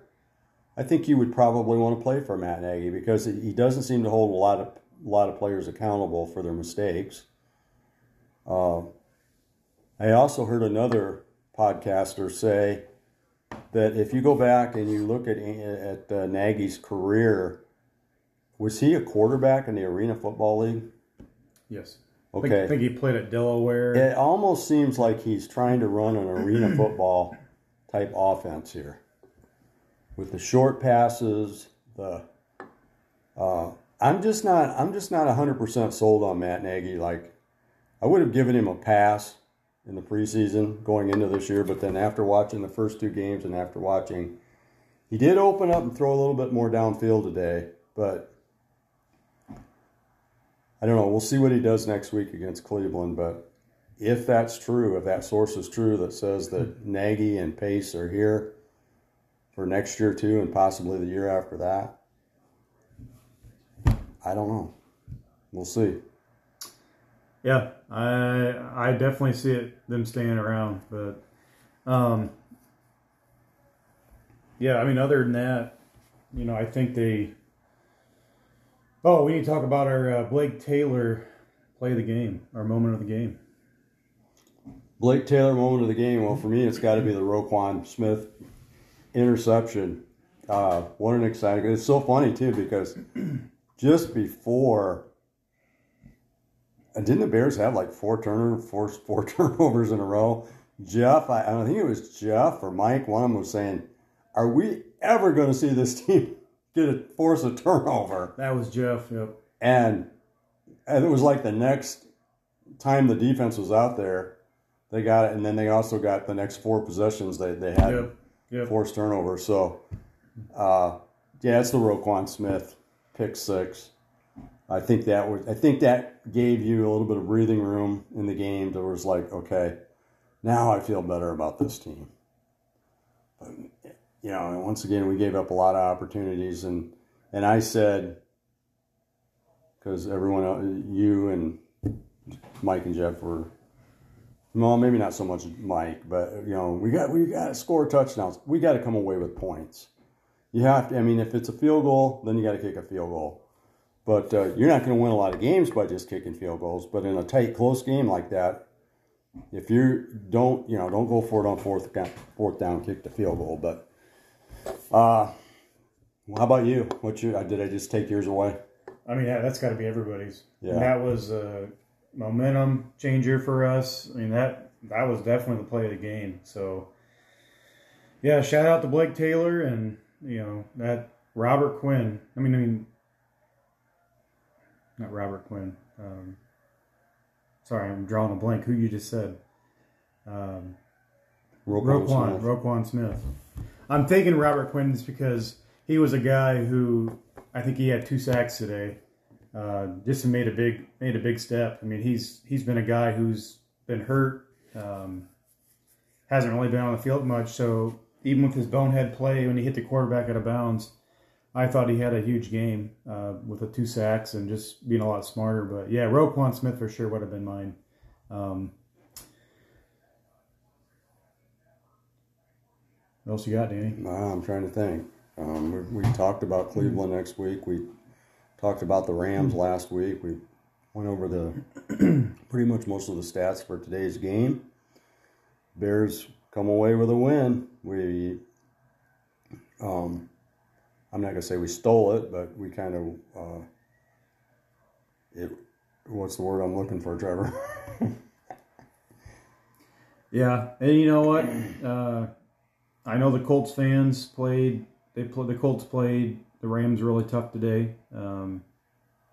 I think you would probably want to play for Matt Nagy because he doesn't seem to hold a lot of a lot of players accountable for their mistakes. Uh, I also heard another podcaster say that if you go back and you look at at uh, Nagy's career, was he a quarterback in the Arena Football League? yes. I think, Okay. I think he played at Delaware. It almost seems like he's trying to run an arena football type offense here, with the short passes. The uh, I'm just not I'm just not hundred percent sold on Matt Nagy. Like I would have given him a pass in the preseason going into this year, but then after watching the first two games and after watching, he did open up and throw a little bit more downfield today, but. I don't know. We'll see what he does next week against Cleveland, but if that's true, if that source is true that says that Nagy and Pace are here for next year too, and possibly the year after that, I don't know. We'll see. Yeah, I I definitely see it them staying around, but um, yeah, I mean, other than that, you know, I think they. Oh, we need to talk about our uh, Blake Taylor play the game, our moment of the game. Blake Taylor moment of the game. Well, for me, it's got to be the Roquan Smith interception. Uh, what an exciting! It's so funny too because just before, and didn't the Bears have like four turner four four turnovers in a row? Jeff, I, I don't think it was Jeff or Mike. One of them was saying, "Are we ever going to see this team get a force a turnover?" That was Jeff. Yep. And and it was like the next time the defense was out there, they got it, and then they also got the next four possessions they, they had Yep. Yep. forced turnovers. So, uh, yeah, it's the Roquan Smith pick six. I think that was. I think that gave you a little bit of breathing room in the game. That was like, okay, now I feel better about this team. But you know, and once again, we gave up a lot of opportunities, and and I said because everyone, el- you and Mike and Jeff were, well, maybe not so much Mike, but you know, we got we got to score touchdowns. We got to come away with points. You have to. I mean, if it's a field goal, then you got to kick a field goal. But uh, you're not going to win a lot of games by just kicking field goals. But in a tight, close game like that, if you don't, you know, don't go for it on fourth down, fourth down, kick the field goal. But uh, how about you? What you? uh, Did I just take yours away? I mean, that, that's got to be everybody's. Yeah. And that was a momentum changer for us. I mean, that that was definitely the play of the game. So, yeah, shout out to Blake Taylor and you know that Robert Quinn. I mean, I mean, not Robert Quinn. Um, sorry, I'm drawing a blank. Who you just said? Um, Roquan Roquan, Smith. Roquan Smith. I'm thinking Robert Quinn is because he was a guy who I think he had two sacks today. Uh, just made a big made a big step. I mean, he's he's been a guy who's been hurt, um, hasn't really been on the field much. So even with his bonehead play when he hit the quarterback out of bounds, I thought he had a huge game uh, with the two sacks and just being a lot smarter. But yeah, Roquan Smith for sure would have been mine. Um, what else you got, Danny? I'm trying to think. Um, we, we talked about Cleveland next week. We talked about the Rams last week. We went over the pretty much most of the stats for today's game. Bears come away with a win. We, um, I'm not gonna say we stole it, but we kind of, uh, it. What's the word I'm looking for, Trevor? Yeah, and you know what? Uh, I know the Colts fans played. They played. The Colts played the Rams really tough today. Um,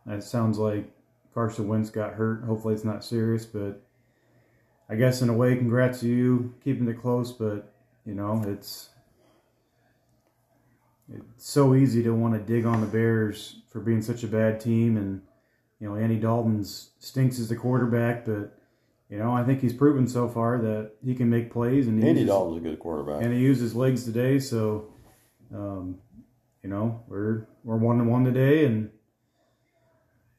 it sounds like Carson Wentz got hurt. Hopefully, it's not serious, but I guess in a way, congrats to you keeping it close. But you know, it's it's so easy to want to dig on the Bears for being such a bad team, and you know, Andy Dalton stinks as the quarterback, but you know, I think he's proven so far that he can make plays. And Andy uses, Dalton's a good quarterback, and he used his legs today. So, um, you know, we're we're one and one today, and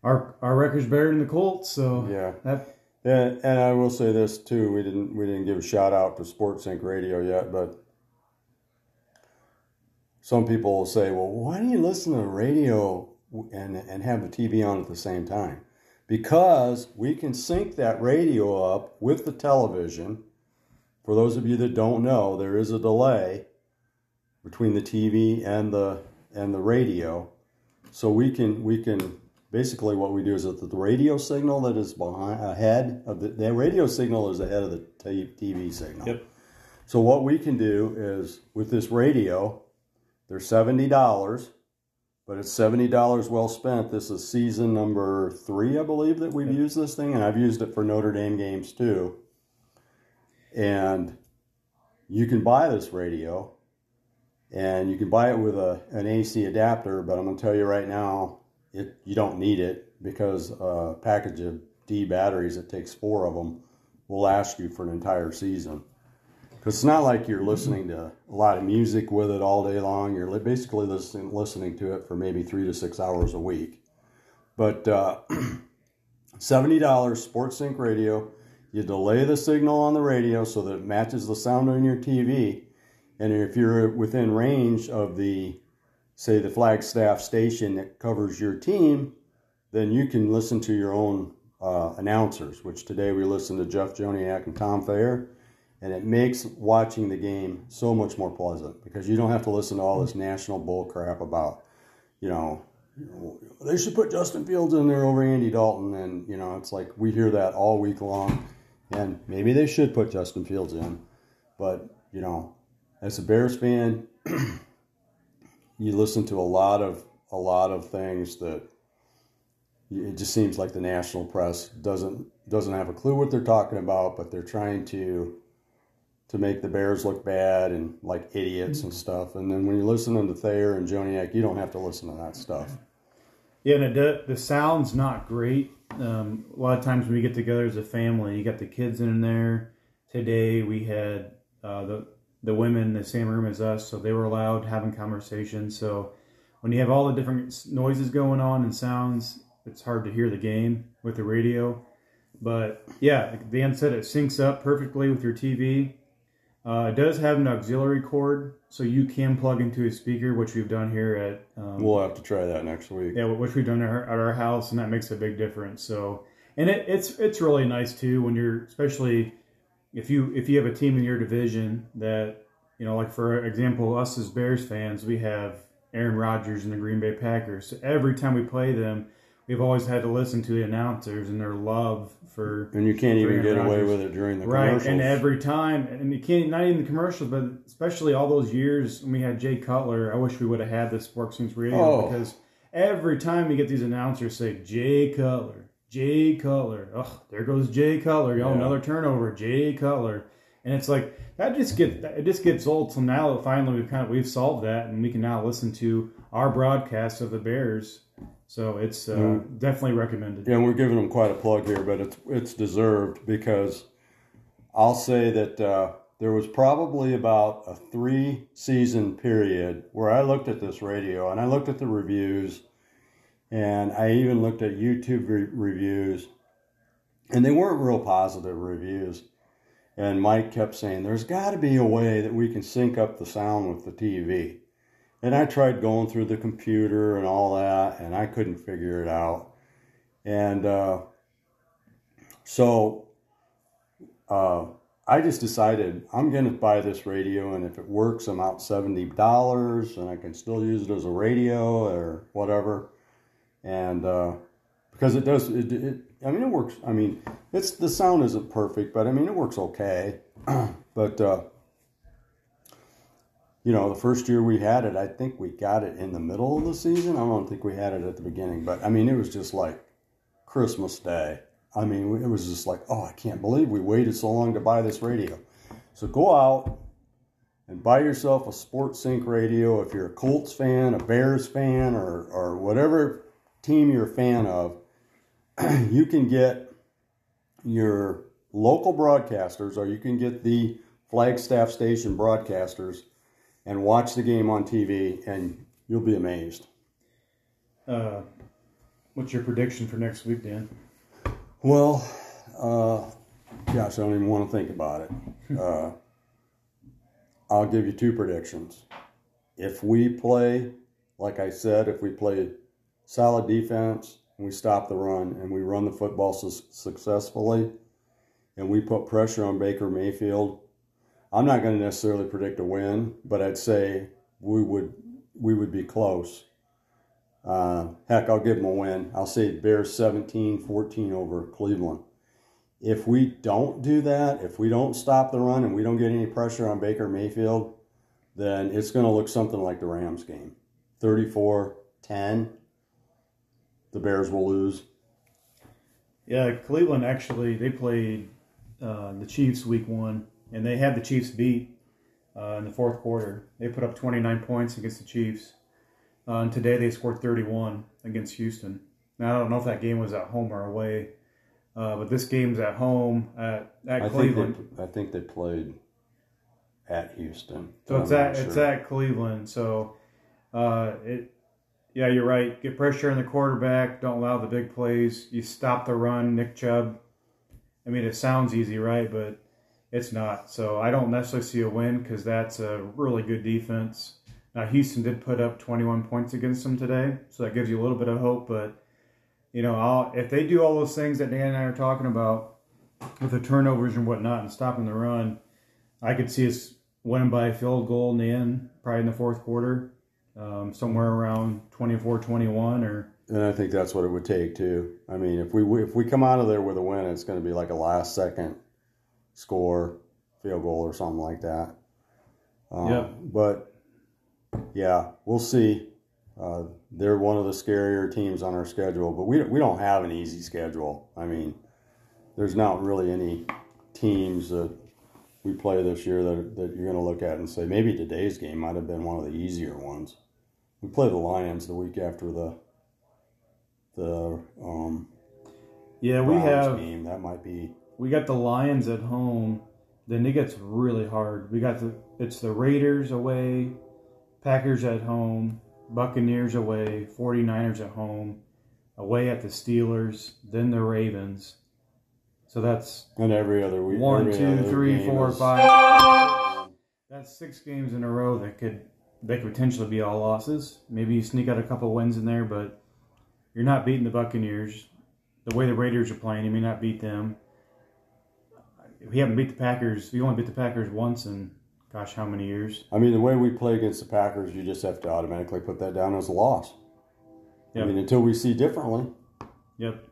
our our record's better than the Colts. So yeah, that. And, and I will say this too: we didn't we didn't give a shout out to Sports Sync Radio yet, but some people will say, "Well, why do you listen to the radio and and have the TV on at the same time?" because we can sync that radio up with the television. For those of you that don't know, there is a delay between the TV and the and the radio. So we can we can basically what we do is that the radio signal that is behind ahead of the, the radio signal is ahead of the TV signal. Yep. So what we can do is with this radio, they're seventy dollars but it's seventy dollars well spent. This is season number three, I believe, that we've used this thing, and I've used it for Notre Dame games too. And you can buy this radio, and you can buy it with a an AC adapter. But I'm going to tell you right now, it you don't need it because a package of D batteries, that takes four of them, will last you for an entire season. Because it's not like you're listening to a lot of music with it all day long. You're basically listening listening to it for maybe three to six hours a week. But uh, seventy dollars Sports Sync radio. You delay the signal on the radio so that it matches the sound on your TV, and if you're within range of the, say, the flagship station that covers your team, then you can listen to your own uh, announcers. Which today we listened to Jeff Joniak and Tom Thayer and it makes watching the game so much more pleasant because you don't have to listen to all this national bull crap about, you know, they should put Justin Fields in there over Andy Dalton, and you know it's like we hear that all week long, and maybe they should put Justin Fields in, but you know, as a Bears fan, you listen to a lot of a lot of things that it just seems like the national press doesn't doesn't have a clue what they're talking about, but they're trying to to make the Bears look bad and like idiots and stuff. And then when you're listening to Thayer and Joniak, you don't have to listen to that stuff. Yeah, and it, the sound's not great. Um, a lot of times when we get together as a family, you got the kids in there. Today we had uh, the the women in the same room as us, so they were allowed having conversations. So when you have all the different noises going on and sounds, it's hard to hear the game with the radio. But yeah, Dan said it syncs up perfectly with your TV. Uh, it does have an auxiliary cord, so you can plug into a speaker, which we've done here at. Um, we'll have to try that next week. Yeah, which we've done at our, at our house, and that makes a big difference. So, and it, it's it's really nice too when you're, especially if you if you have a team in your division that you know, like for example, us as Bears fans, we have Aaron Rodgers and the Green Bay Packers. So every time we play them, we've always had to listen to the announcers and their love for. And you can't even get away with it during the right. And every time, and you can't not even the commercials, but especially all those years when we had Jay Cutler. I wish we would have had the Sports News Radio oh. because every time you get these announcers say Jay Cutler, Jay Cutler. Oh, there goes Jay Cutler. Oh, yeah. another turnover, Jay Cutler. And it's like that just gets it just gets old. So now finally we've kind of we've solved that, and we can now listen to our broadcast of the Bears so it's uh, mm. definitely recommended. Yeah, and we're giving them quite a plug here, but it's it's deserved because I'll say that uh, there was probably about a three season period where I looked at this radio and I looked at the reviews and I even looked at YouTube re- reviews and they weren't real positive reviews. And Mike kept saying, There's got to be a way that we can sync up the sound with the TV. And I tried going through the computer and all that, and I couldn't figure it out. And uh, so uh, I just decided I'm going to buy this radio, and if it works, I'm out $70 and I can still use it as a radio or whatever. And uh, because it does, it, it, I mean, it works. I mean, it's the sound isn't perfect, but I mean, it works okay. but, uh, you know, the first year we had it, I think we got it in the middle of the season. I don't think we had it at the beginning, but I mean, it was just like Christmas Day I mean, it was just like, oh, I can't believe we waited so long to buy this radio. So go out and buy yourself a Sports Sync radio. If you're a Colts fan, a Bears fan, or, or whatever team you're a fan of, you can get your local broadcasters or you can get the flagship station broadcasters and watch the game on TV, and you'll be amazed. Uh, what's your prediction for next week, Dan? Well, uh, gosh, I don't even want to think about it. Uh, I'll give you two predictions. If we play, like I said, if we play solid defense and we stop the run and we run the football su- successfully and we put pressure on Baker Mayfield, I'm not going to necessarily predict a win, but I'd say we would we would be close. Uh, heck, I'll give them a win. I'll say Bears 17 14 over Cleveland. If we don't do that, if we don't stop the run and we don't get any pressure on Baker Mayfield, then it's going to look something like the Rams game 34 10. The Bears will lose. Yeah, Cleveland actually, they played uh, the Chiefs week one, and they had the Chiefs beat uh, in the fourth quarter. They put up 29 points against the Chiefs. Uh, and today they scored 31 against Houston. Now I don't know if that game was at home or away, uh, but this game's at home at, at I Cleveland. Think they, I think they played at Houston. So it's at sure. it's at Cleveland. So uh, it yeah, you're right. Get pressure on the quarterback. Don't allow the big plays. You stop the run, Nick Chubb. I mean, it sounds easy, right? But it's not. So I don't necessarily see a win because that's a really good defense. Now, Houston did put up 21 points against them today, so that gives you a little bit of hope. But, you know, I'll, if they do all those things that Dan and I are talking about with the turnovers and whatnot and stopping the run, I could see us winning by a field goal in the end, probably in the fourth quarter, um, somewhere around 24 21 or. And I think that's what it would take too. I mean, if we if we come out of there with a win, it's going to be like a last second score, field goal or something like that. Um, yeah. But yeah, we'll see. Uh, they're one of the scarier teams on our schedule, but we we don't have an easy schedule. I mean, there's not really any teams that we play this year that that you're going to look at and say maybe today's game might have been one of the easier ones. We play the Lions the week after the the um, yeah we have game that might be we got the Lions at home. Then it gets really hard. We got the it's the Raiders away, Packers at home, Buccaneers away, 49ers at home, away at the Steelers, then the Ravens. So that's and every other week. One, two, three, four, is... five. That's six games in a row that could they could potentially be all losses. Maybe you sneak out a couple wins in there, but you're not beating the Buccaneers. The way the Raiders are playing, you may not beat them. We haven't beat the Packers. We only beat the Packers once in gosh, how many years? I mean, the way we play against the Packers, you just have to automatically put that down as a loss. Yep. I mean, until we see differently. Yep.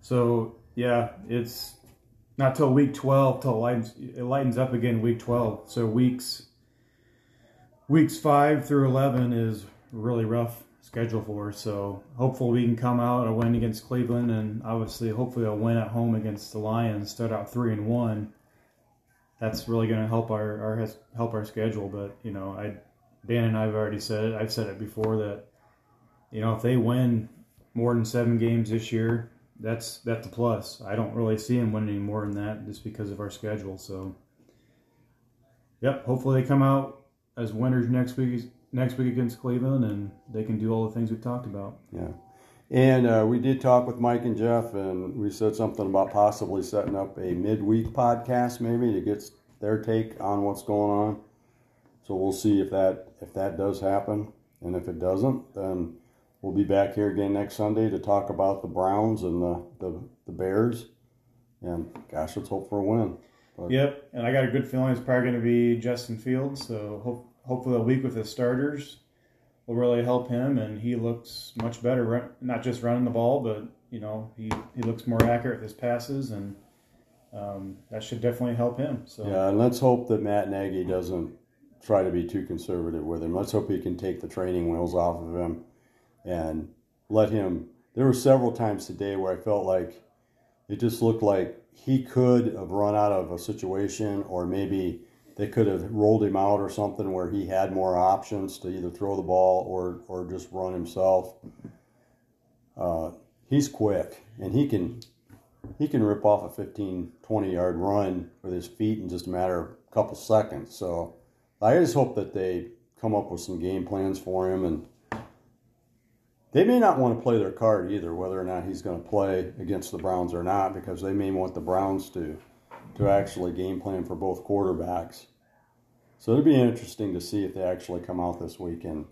So yeah, it's not till week twelve till it lightens, it lightens up again week twelve. So weeks weeks five through eleven is really rough schedule for. So hopefully we can come out a win against Cleveland, and obviously hopefully a win at home against the Lions. Start out three and one that's really going to help our, our help our schedule. But you know, I Dan and I've already said it. I've said it before that you know if they win more than seven games this year, that's that's a plus. I don't really see them winning more than that just because of our schedule. So Yep. Hopefully they come out as winners next week. Next week against Cleveland, and they can do all the things we've talked about. Yeah. And uh, we did talk with Mike and Jeff, and we said something about possibly setting up a midweek podcast, maybe to get their take on what's going on. So we'll see if that if that does happen, and if it doesn't, then we'll be back here again next Sunday to talk about the Browns and the the, the Bears. And gosh, let's hope for a win. But, yep, and I got a good feeling it's probably going to be Justin Fields. So hope, hopefully a week with the starters will really help him, and he looks much better. Not just running the ball, but you know he, he looks more accurate with his passes, and um, that should definitely help him. So yeah, and let's hope that Matt Nagy doesn't try to be too conservative with him. Let's hope he can take the training wheels off of him and let him. There were several times today where I felt like it just looked like he could have run out of a situation, or maybe they could have rolled him out or something where he had more options to either throw the ball or or just run himself. Uh, he's quick and he can he can rip off a 15 20 yard run with his feet in just a matter of a couple seconds so i just hope that they come up with some game plans for him and they may not want to play their card either whether or not he's going to play against the browns or not because they may want the browns to to actually game plan for both quarterbacks so it'll be interesting to see if they actually come out this week and,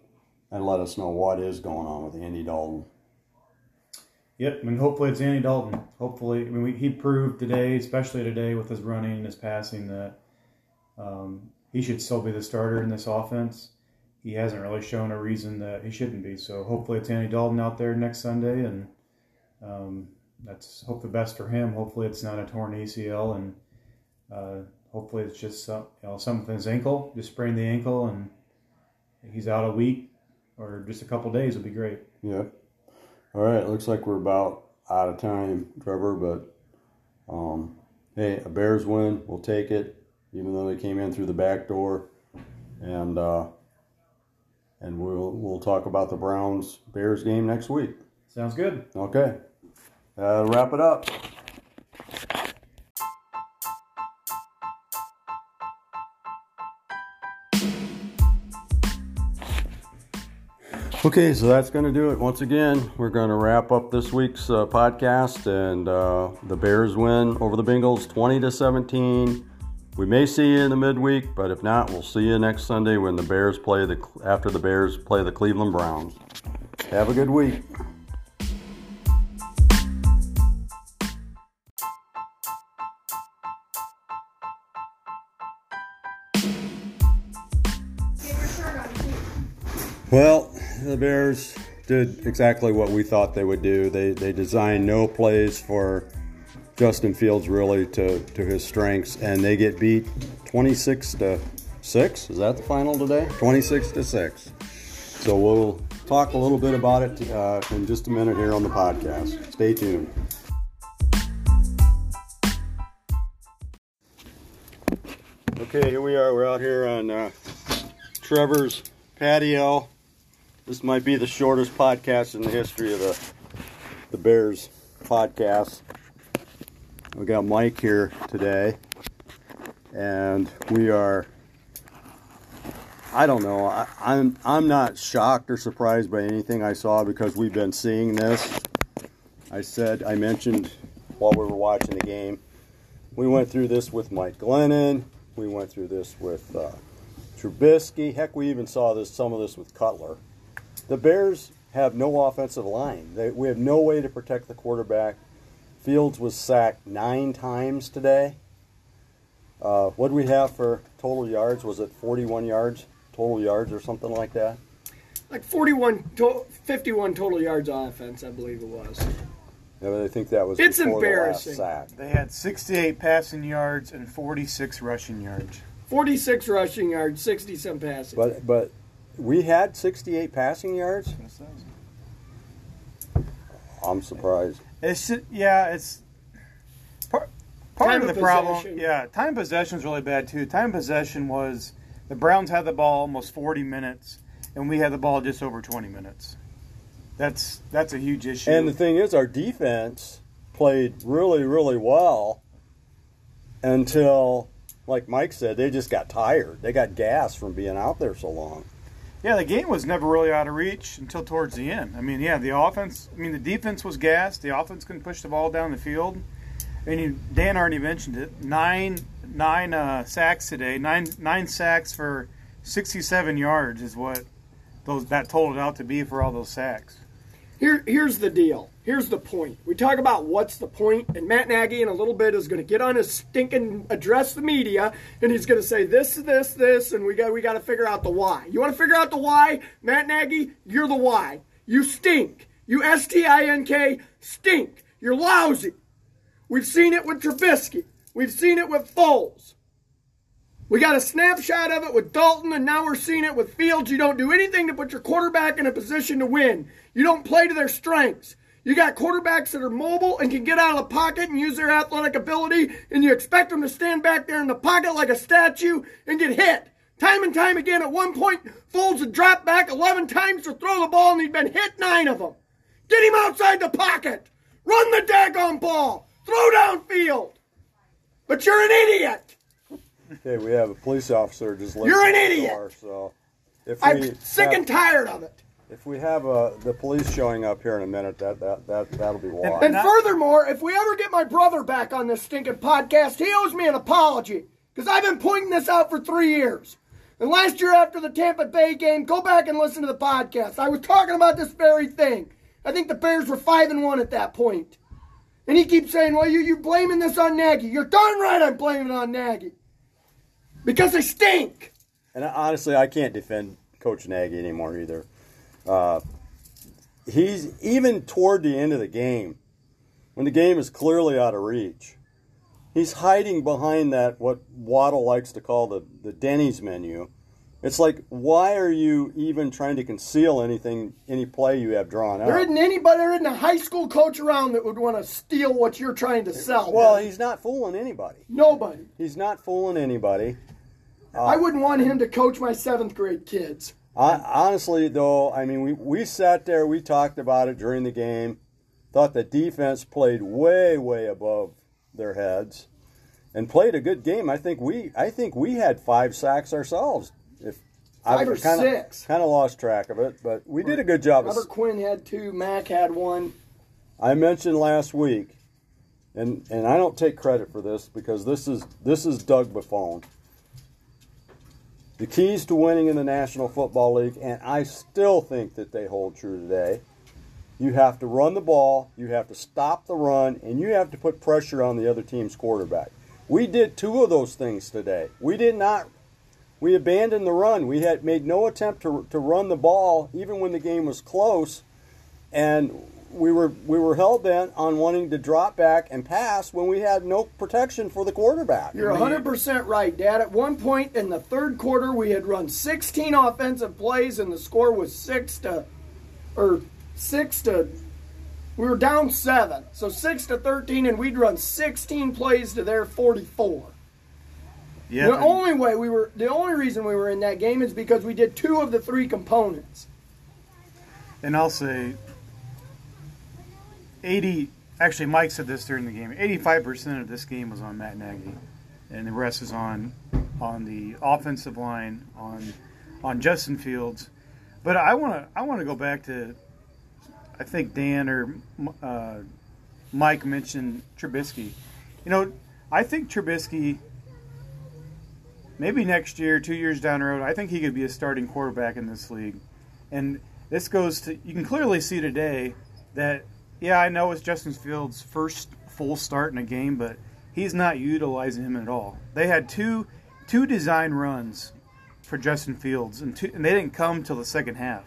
let us know what is going on with Andy Dalton. Yep, I mean, hopefully it's Andy Dalton. Hopefully, I mean, we, he proved today, especially today with his running and his passing, that um, he should still be the starter in this offense. He hasn't really shown a reason that he shouldn't be. So hopefully it's Andy Dalton out there next Sunday, and um, that's hope the best for him. Hopefully it's not a torn ACL, and uh, hopefully it's just some, you know something with his ankle, just sprained the ankle, and he's out a week or just a couple days would be great. Yeah. All right. Looks like we're about out of time, Trevor. But um, hey, a Bears win, we'll take it, even though they came in through the back door, and uh, and we'll we'll talk about the Browns Bears game next week. Sounds good. Okay. Uh, wrap it up. Okay, so that's going to do it. Once again, we're going to wrap up this week's uh, podcast, and uh, the Bears win over the Bengals, twenty to seventeen. We may see you in the midweek, but if not, we'll see you next Sunday when the Bears play the after the Bears play the Cleveland Browns. Have a good week. Well, the Bears did exactly what we thought they would do. They they designed no plays for Justin Fields really to, to his strengths, and they get beat 26 to six. Is that the final today? 26 to six. So we'll talk a little bit about it uh, in just a minute here on the podcast. Stay tuned. Okay, here we are. We're out here on uh, Trevor's patio this might be the shortest podcast in the history of the the Bears podcast. We got Mike here today, and we are. I don't know. I, I'm I'm not shocked or surprised by anything I saw because we've been seeing this. I said I mentioned while we were watching the game. We went through this with Mike Glennon. We went through this with uh, Trubisky. Heck, we even saw this some of this with Cutler the Bears have no offensive line. They, we have no way to protect the quarterback. Fields was sacked nine times today. Uh, what do we have for total yards? Was it 41 yards total yards or something like that? Like 41, to, 51 total yards on offense, I believe it was. Yeah, but I think that was it's embarrassing. The sack. They had 68 passing yards and 46 rushing yards. 46 rushing yards, 60 some passing. But but we had 68 passing yards. I'm surprised. It's just, yeah, it's part, part time of the of problem. Yeah, time possession is really bad too. Time possession was the Browns had the ball almost 40 minutes, and we had the ball just over 20 minutes. That's that's a huge issue. And the thing is, our defense played really, really well until like Mike said, they just got tired. They got gas from being out there so long. Yeah, the game was never really out of reach until towards the end. I mean, yeah, the offense. I mean, the defense was gassed. The offense couldn't push the ball down the field. And you, Dan already mentioned it. Nine nine uh, sacks today. Nine nine sacks for 67 yards is what those that totaled out to be for all those sacks. Here, here's the deal. Here's the point. We talk about what's the point, and Matt Nagy in a little bit is going to get on his stinking address the media, and he's going to say this, this, this, and we got we got to figure out the why. You want to figure out the why, Matt Nagy? You're the why. You stink. You S T I N K stink. You're lousy. We've seen it with Trubisky. We've seen it with Foles. We got a snapshot of it with Dalton, and now we're seeing it with Fields. You don't do anything to put your quarterback in a position to win. You don't play to their strengths. You got quarterbacks that are mobile and can get out of the pocket and use their athletic ability, and you expect them to stand back there in the pocket like a statue and get hit. Time and time again, at one point, Foles had dropped back 11 times to throw the ball, and he'd been hit nine of them. Get him outside the pocket. Run the daggone ball. Throw downfield. But you're an idiot. Okay, we have a police officer just left. You're an idiot. Door, so if I'm sick have, and tired of it. If we have uh, the police showing up here in a minute, that that that that'll be why. And furthermore, if we ever get my brother back on this stinking podcast, he owes me an apology because I've been pointing this out for three years. And last year after the Tampa Bay game, go back and listen to the podcast. I was talking about this very thing. I think the Bears were five and one at that point. And he keeps saying, "Well, you you blaming this on Nagy? You're darn right, I'm blaming it on Nagy because they stink." And honestly, I can't defend Coach Nagy anymore either. Uh, he's even toward the end of the game, when the game is clearly out of reach. He's hiding behind that what Waddle likes to call the, the Denny's menu. It's like, why are you even trying to conceal anything, any play you have drawn out? There isn't anybody, there isn't a high school coach around that would want to steal what you're trying to sell. Well, he's not fooling anybody. Nobody. He's not fooling anybody. Uh, I wouldn't want him to coach my seventh grade kids. I, honestly, though, I mean, we, we sat there, we talked about it during the game, thought the defense played way, way above their heads, and played a good game. I think we, I think we had five sacks ourselves. If five I or kinda, six, kind of lost track of it, but we did a good job. Robert of, Quinn had two, Mack had one. I mentioned last week, and and I don't take credit for this because this is this is Doug Buffone the keys to winning in the National Football League, and I still think that they hold true today. You have to run the ball, you have to stop the run, and you have to put pressure on the other team's quarterback. We did two of those things today. We did not. We abandoned the run. We had made no attempt to, to run the ball, even when the game was close. And we were we were hell bent on wanting to drop back and pass when we had no protection for the quarterback. You're 100 percent right, Dad. At one point in the third quarter, we had run 16 offensive plays, and the score was six to, or six to. We were down seven, so six to 13, and we'd run 16 plays to their 44. Yeah. The only way we were, the only reason we were in that game is because we did two of the three components. And I'll say 80 actually Mike said this during the game. 85% of this game was on Matt Nagy and the rest is on on the offensive line on on Justin Fields. But I want to I want to go back to I think Dan or uh, Mike mentioned Trubisky. You know, I think Trubisky maybe next year, 2 years down the road, I think he could be a starting quarterback in this league. And this goes to you can clearly see today that yeah, I know it's Justin Fields' first full start in a game, but he's not utilizing him at all. They had two two design runs for Justin Fields, and, two, and they didn't come till the second half.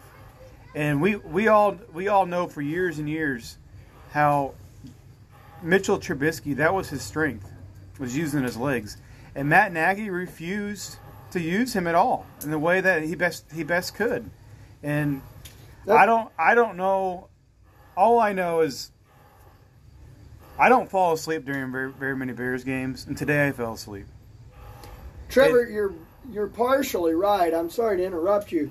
And we, we all we all know for years and years how Mitchell Trubisky that was his strength was using his legs, and Matt Nagy refused to use him at all in the way that he best he best could, and I don't I don't know all I know is I don't fall asleep during very, very many Bears games, and today I fell asleep. Trevor, it, you're you're partially right. I'm sorry to interrupt you.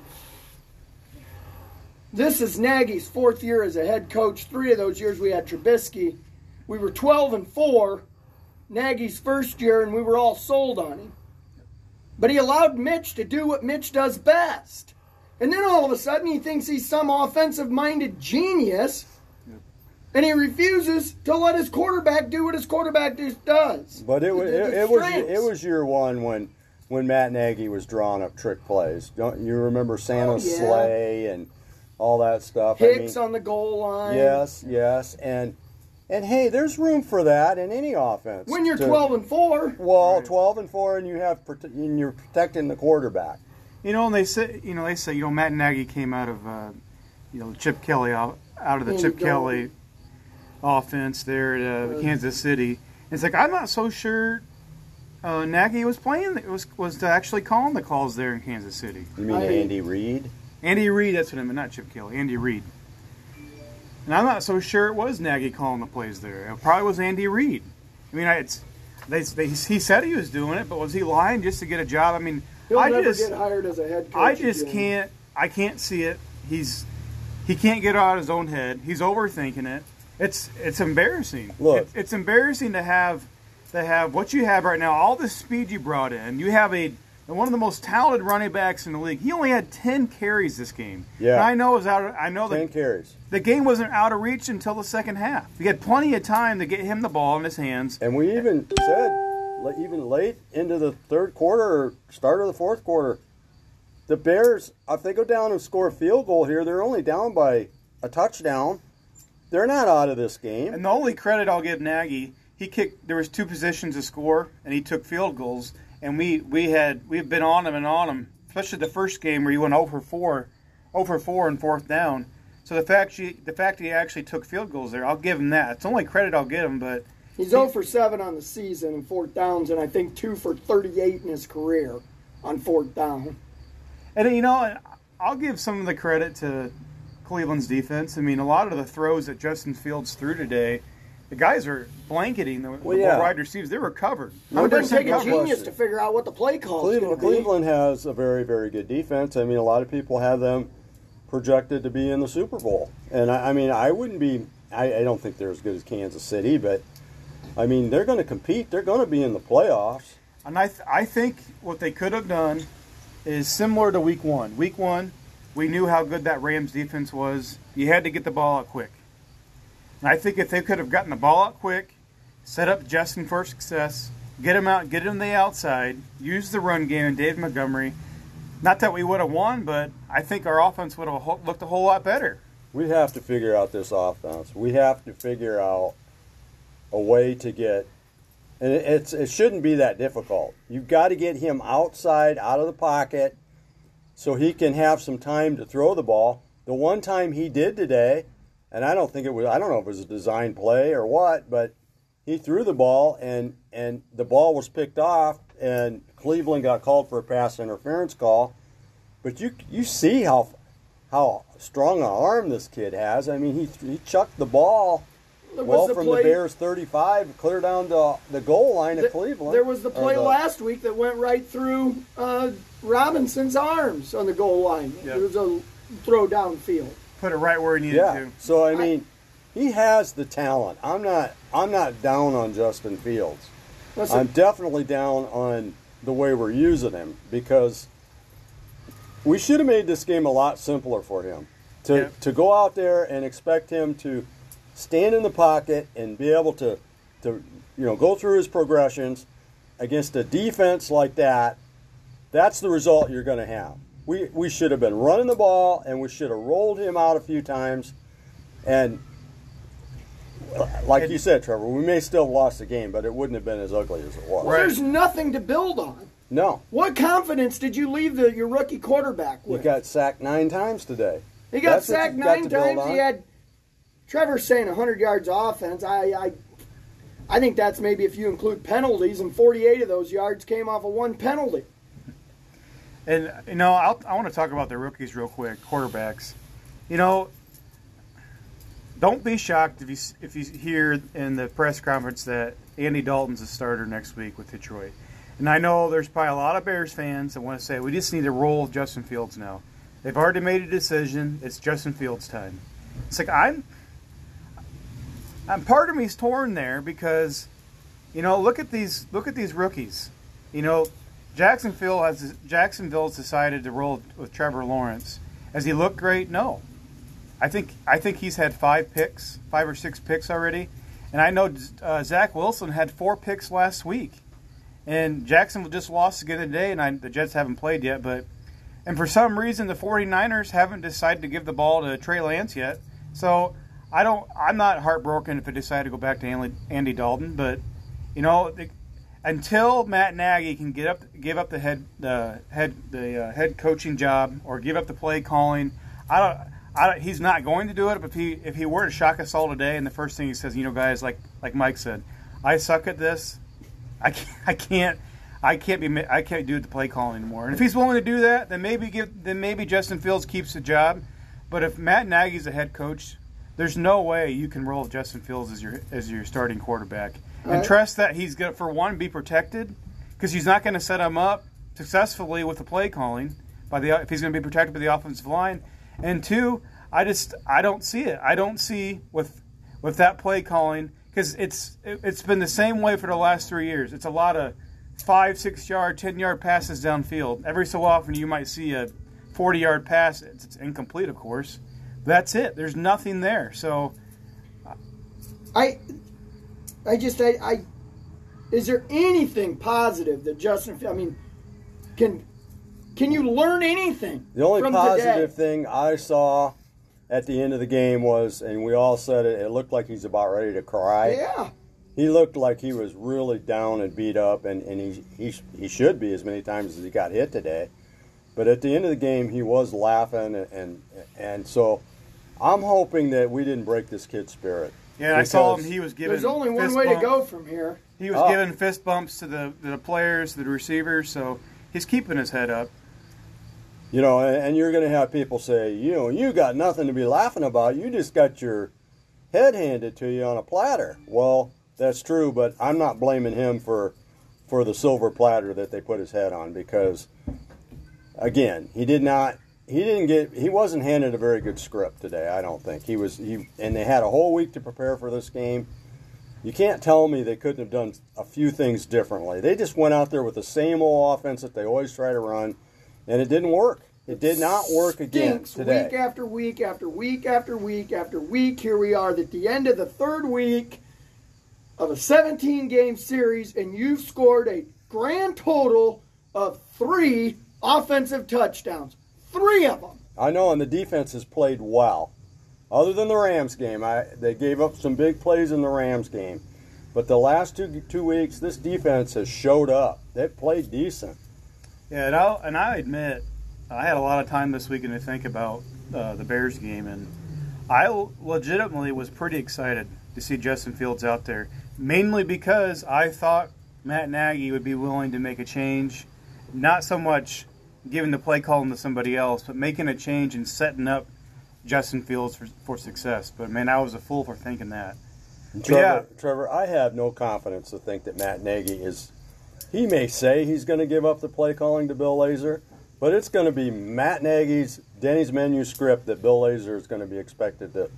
This is Nagy's fourth year as a head coach. Three of those years we had Trubisky. We were 12 and four. Nagy's first year, and we were all sold on him. but he allowed Mitch to do what Mitch does best. And then all of a sudden he thinks he's some offensive minded genius and he refuses to let his quarterback do what his quarterback does. But it, was it, it was it was year one when when Matt Nagy was drawing up trick plays. Don't you remember Santa oh, yeah. sleigh and all that stuff? Hicks I mean, on the goal line. Yes, yes, and and hey, there's room for that in any offense. When you're to, 12 and four. Well, right. 12 and four, and you have and you're protecting the quarterback. You know, and they say you know they say you know Matt Nagy came out of uh, you know Chip Kelly out, out of the Chip Kelly offense there at uh, Kansas City. It's like I'm not so sure uh, Nagy was playing. It was was actually calling the calls there in Kansas City. You mean I, Andy Reid? Andy Reid, that's what I meant, not Chip Kelly. Andy Reid. And I'm not so sure it was Nagy calling the plays there. It probably was Andy Reid. I mean, it's they, they, he said he was doing it, but was he lying just to get a job? I mean, He'll I never just get hired as a head coach. I just again. can't. I can't see it. He's he can't get out of his own head. He's overthinking it. It's it's embarrassing. Look, it, it's embarrassing to have to have what you have right now. All the speed you brought in. You have a one of the most talented running backs in the league. He only had ten carries this game. Yeah, and I know it was out. Of, I know ten carries. The game wasn't out of reach until the second half. We had plenty of time to get him the ball in his hands. And we even said, even late into the third quarter or start of the fourth quarter, the Bears, if they go down and score a field goal here, they're only down by a touchdown. They're not out of this game. And the only credit I'll give Nagy, he kicked. There was two positions to score, and he took field goals. And we we had we've been on him and on him, especially the first game where he went over four, over four and fourth down. So the fact she, the fact he actually took field goals there, I'll give him that. It's the only credit I'll give him. But he's 0 for seven on the season in fourth downs, and I think two for 38 in his career on fourth down. And you know, I'll give some of the credit to Cleveland's defense. I mean, a lot of the throws that Justin Fields threw today, the guys are blanketing the, well, the yeah. wide receivers. They were covered. it doesn't take a genius to figure out what the play call Cleveland, Cleveland has a very, very good defense. I mean, a lot of people have them projected to be in the Super Bowl. And I, I mean, I wouldn't be, I, I, don't think they're as good as Kansas City, but I mean, they're going to compete. They're going to be in the playoffs. And I, th- I think what they could have done is similar to week one. Week one, we knew how good that Rams defense was. You had to get the ball out quick. And I think if they could have gotten the ball out quick, set up Justin for success, get him out, get him the outside, use the run game and Dave Montgomery. Not that we would have won, but I think our offense would have looked a whole lot better. We have to figure out this offense. We have to figure out a way to get, and it's it shouldn't be that difficult. You've got to get him outside, out of the pocket, so he can have some time to throw the ball. The one time he did today, and I don't think it was I don't know if it was a design play or what, but he threw the ball and and the ball was picked off and Cleveland got called for a pass interference call. But you you see how how strong an arm this kid has. I mean, he he chucked the ball well the from play, the Bears 35 clear down to the goal line of Cleveland. There was the play the, last week that went right through uh, Robinson's arms on the goal line. Yep. It was a throw downfield. Put it right where he needed yeah. to. So I mean, I, he has the talent. I'm not I'm not down on Justin Fields. Listen, I'm definitely down on the way we're using him because we should have made this game a lot simpler for him. To yeah. to go out there and expect him to stand in the pocket and be able to to you know go through his progressions against a defense like that, that's the result you're going to have. We we should have been running the ball and we should have rolled him out a few times and like you said, Trevor, we may still have lost the game, but it wouldn't have been as ugly as it was. Well, there's nothing to build on. No. What confidence did you leave the, your rookie quarterback with? He got sacked nine times today. He got That's sacked nine times. He had Trevor saying 100 yards offense. I, I, I think that's maybe if you include penalties, and 48 of those yards came off of one penalty. And you know, I'll, i want to talk about the rookies real quick, quarterbacks. You know, don't be shocked if you if you hear in the press conference that Andy Dalton's a starter next week with Detroit. And I know there's probably a lot of Bears fans that want to say we just need to roll Justin Fields now. They've already made a decision. It's Justin Fields' time. It's like I'm. I'm part of me's torn there because, you know, look at these look at these rookies. You know, Jacksonville has Jacksonville's decided to roll with Trevor Lawrence. Has he looked great? No. I think I think he's had five picks, five or six picks already, and I know uh, Zach Wilson had four picks last week, and Jacksonville just lost again today, and I, the Jets haven't played yet, but and for some reason the 49ers haven't decided to give the ball to Trey Lance yet. So I don't. I'm not heartbroken if they decide to go back to Andy Dalton, but you know, until Matt Nagy can get up, give up the head, the head, the uh, head coaching job, or give up the play calling, I don't. I don't, he's not going to do it. But if he if he were to shock us all today, and the first thing he says, you know, guys, like like Mike said, I suck at this. I can't. I can't. I can't be. I can't do the play calling anymore. And if he's willing to do that, then maybe give. Then maybe Justin Fields keeps the job. But if Matt Nagy's the head coach, there's no way you can roll Justin Fields as your as your starting quarterback and uh, trust that he's going to, for one, be protected because he's not going to set him up successfully with the play calling by the if he's going to be protected by the offensive line, and two, I just I don't see it. I don't see with with that play calling because it's it, it's been the same way for the last three years. It's a lot of five, six yard, ten yard passes downfield. Every so often, you might see a forty yard pass. It's, it's incomplete, of course. That's it. There's nothing there. So, I I just I, I is there anything positive that Justin? I mean, can can you learn anything? The only positive today? thing I saw at the end of the game was, and we all said it, it looked like he's about ready to cry. Yeah. He looked like he was really down and beat up, and, and he, he, he should be as many times as he got hit today. But at the end of the game, he was laughing, and, and, and so I'm hoping that we didn't break this kid's spirit. Yeah, I saw him. He was giving. There's only one way bump. to go from here. He was oh. giving fist bumps to the to the players, the receivers. So he's keeping his head up. You know, and you're going to have people say, you know, you got nothing to be laughing about. You just got your head handed to you on a platter. Well, that's true, but I'm not blaming him for for the silver platter that they put his head on because again, he did not he didn't get he wasn't handed a very good script today. I don't think he was he and they had a whole week to prepare for this game. You can't tell me they couldn't have done a few things differently. They just went out there with the same old offense that they always try to run, and it didn't work. It did not work again today. Week after week after week after week after week. Here we are at the end of the third week of a 17 game series, and you've scored a grand total of three offensive touchdowns. Three of them. I know, and the defense has played well. Other than the Rams game, I, they gave up some big plays in the Rams game. But the last two two weeks, this defense has showed up. They've played decent. Yeah, and, I'll, and I admit, I had a lot of time this weekend to think about uh, the Bears game, and I legitimately was pretty excited to see Justin Fields out there, mainly because I thought Matt Nagy would be willing to make a change, not so much giving the play calling to somebody else, but making a change and setting up Justin Fields for, for success. But man, I was a fool for thinking that. Trevor, yeah. Trevor, I have no confidence to think that Matt Nagy is. He may say he's going to give up the play calling to Bill Lazor, but it's going to be Matt Nagy's Denny's menu script that Bill Lazor is going to be expected to.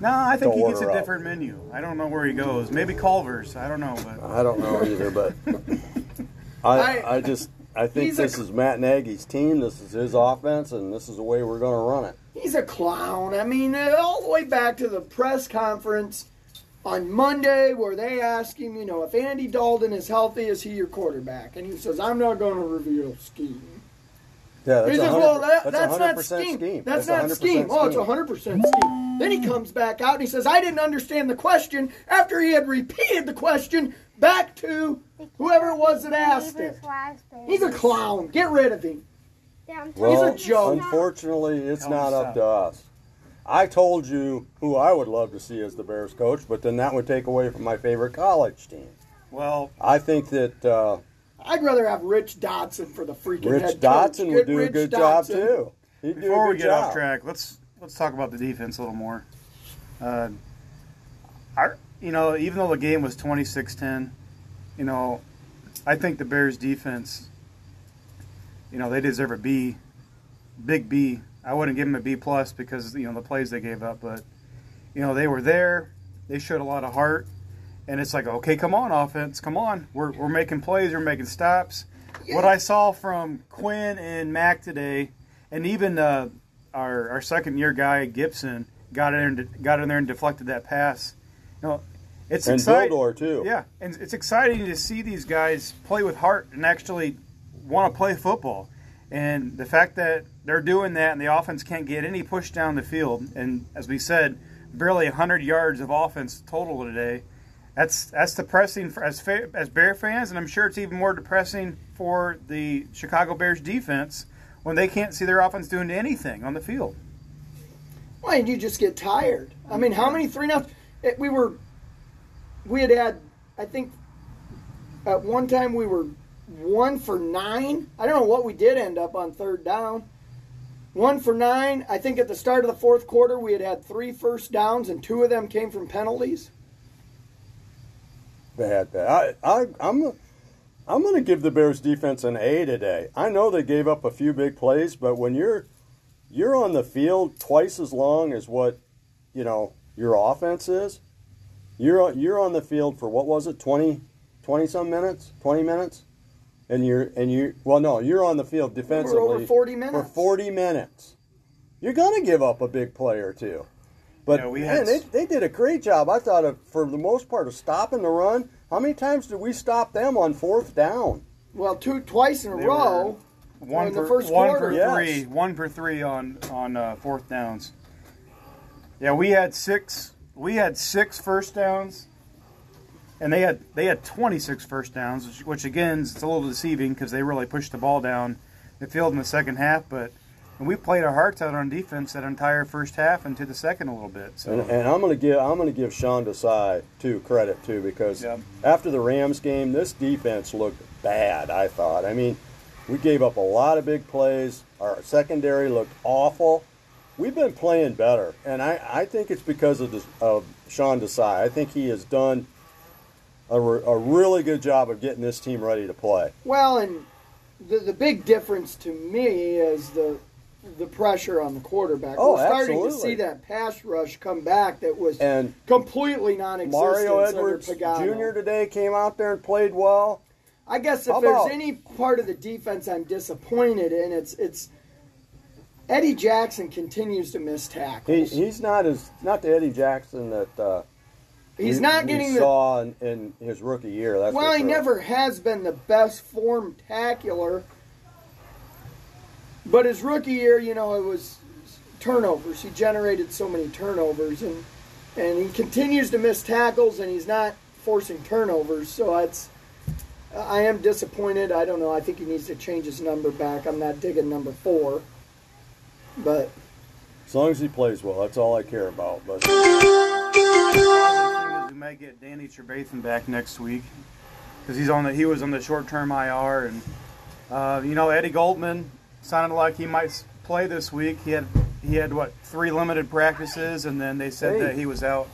No, I think he gets a different menu. I don't know where he goes. Maybe Culver's. I don't know, but I don't know either. But I, I, I just I think this a, is Matt Nagy's team. This is his offense, and this is the way we're going to run it. He's a clown. I mean, uh, all the way back to the press conference on Monday where they ask him, you know, if Andy Dalton is healthy, is he your quarterback? And he says, I'm not going to reveal scheme. Yeah, that's, he says, well, that, that's, not scheme. scheme. That's, that's not scheme. Oh, it's 100% scheme. Then he comes back out and he says, I didn't understand the question after he had repeated the question back to whoever it was that asked it. He's a clown. Get rid of him. Well, He's a joke. Unfortunately, it's not up to us. I told you who I would love to see as the Bears coach, but then that would take away from my favorite college team. Well, I think that uh, I'd rather have Rich Dotson for the freaking Rich head Dotson coach. would do Rich a good Dotson. job too. He'd Before we get job. off track, let's let's talk about the defense a little more. Uh, our, you know, even though the game was 26-10, you know, I think the Bears defense, you know, they deserve a B, big B. I wouldn't give them a B plus because you know the plays they gave up, but you know they were there. They showed a lot of heart, and it's like, okay, come on, offense, come on. We're we're making plays, we're making stops. what I saw from Quinn and Mack today, and even uh, our our second year guy Gibson got in got in there and deflected that pass. You know, it's and exciting. Vildor too. Yeah, and it's exciting to see these guys play with heart and actually want to play football. And the fact that they're doing that and the offense can't get any push down the field, and as we said, barely 100 yards of offense total today. That's that's depressing for, as as Bear fans, and I'm sure it's even more depressing for the Chicago Bears defense when they can't see their offense doing anything on the field. Well, and you just get tired. I mean, how many three now? Eh, we were, we had had, I think, at one time we were one for nine. I don't know what we did end up on third down. One for nine. I think at the start of the fourth quarter we had had three first downs, and two of them came from penalties. Bad, bad. I, I, I'm, I'm going to give the Bears defense an A today. I know they gave up a few big plays, but when you're, you're on the field twice as long as what, you know, your offense is. You're you're on the field for what was it 20, 20 some minutes, twenty minutes, and you're and you well no you're on the field defensively for over forty minutes for forty minutes. You're going to give up a big play or two. But yeah, we man, they, they did a great job. I thought, of, for the most part, of stopping the run. How many times did we stop them on fourth down? Well, two twice in a they row. One in for, the first one quarter. for three. One for three on on uh, fourth downs. Yeah, we had six. We had six first downs, and they had they had 26 first downs, which, which again it's a little deceiving because they really pushed the ball down the field in the second half, but and we played our hearts out on defense that entire first half into the second a little bit. So. And, and I'm going to give I'm going to give Sean Desai too credit too because yep. after the Rams game, this defense looked bad. I thought. I mean, we gave up a lot of big plays. Our secondary looked awful. We've been playing better, and I, I think it's because of, this, of Sean Desai. I think he has done a, a really good job of getting this team ready to play. Well, and the the big difference to me is the the pressure on the quarterback. Oh, We're starting absolutely. to see that pass rush come back that was and completely non-existent. Mario Edwards Jr. today came out there and played well. I guess if How there's about- any part of the defense I'm disappointed in, it's it's Eddie Jackson continues to miss He, tackles. he's not as not the Eddie Jackson that uh, He's we- not we getting the saw in, in his rookie year. That's well. He sure. never has been the best form tackler. But his rookie year, you know, it was turnovers. He generated so many turnovers, and and he continues to miss tackles, and he's not forcing turnovers. So it's I am disappointed. I don't know. I think he needs to change his number back. I'm not digging number four, but As long as he plays well, that's all I care about. But We might get Danny Trevathan back next week because he's on the he was on the short term IR, and uh, you know Eddie Goldman sounded like he might play this week. He had he had what three limited practices, and then they said Hey. that he was out.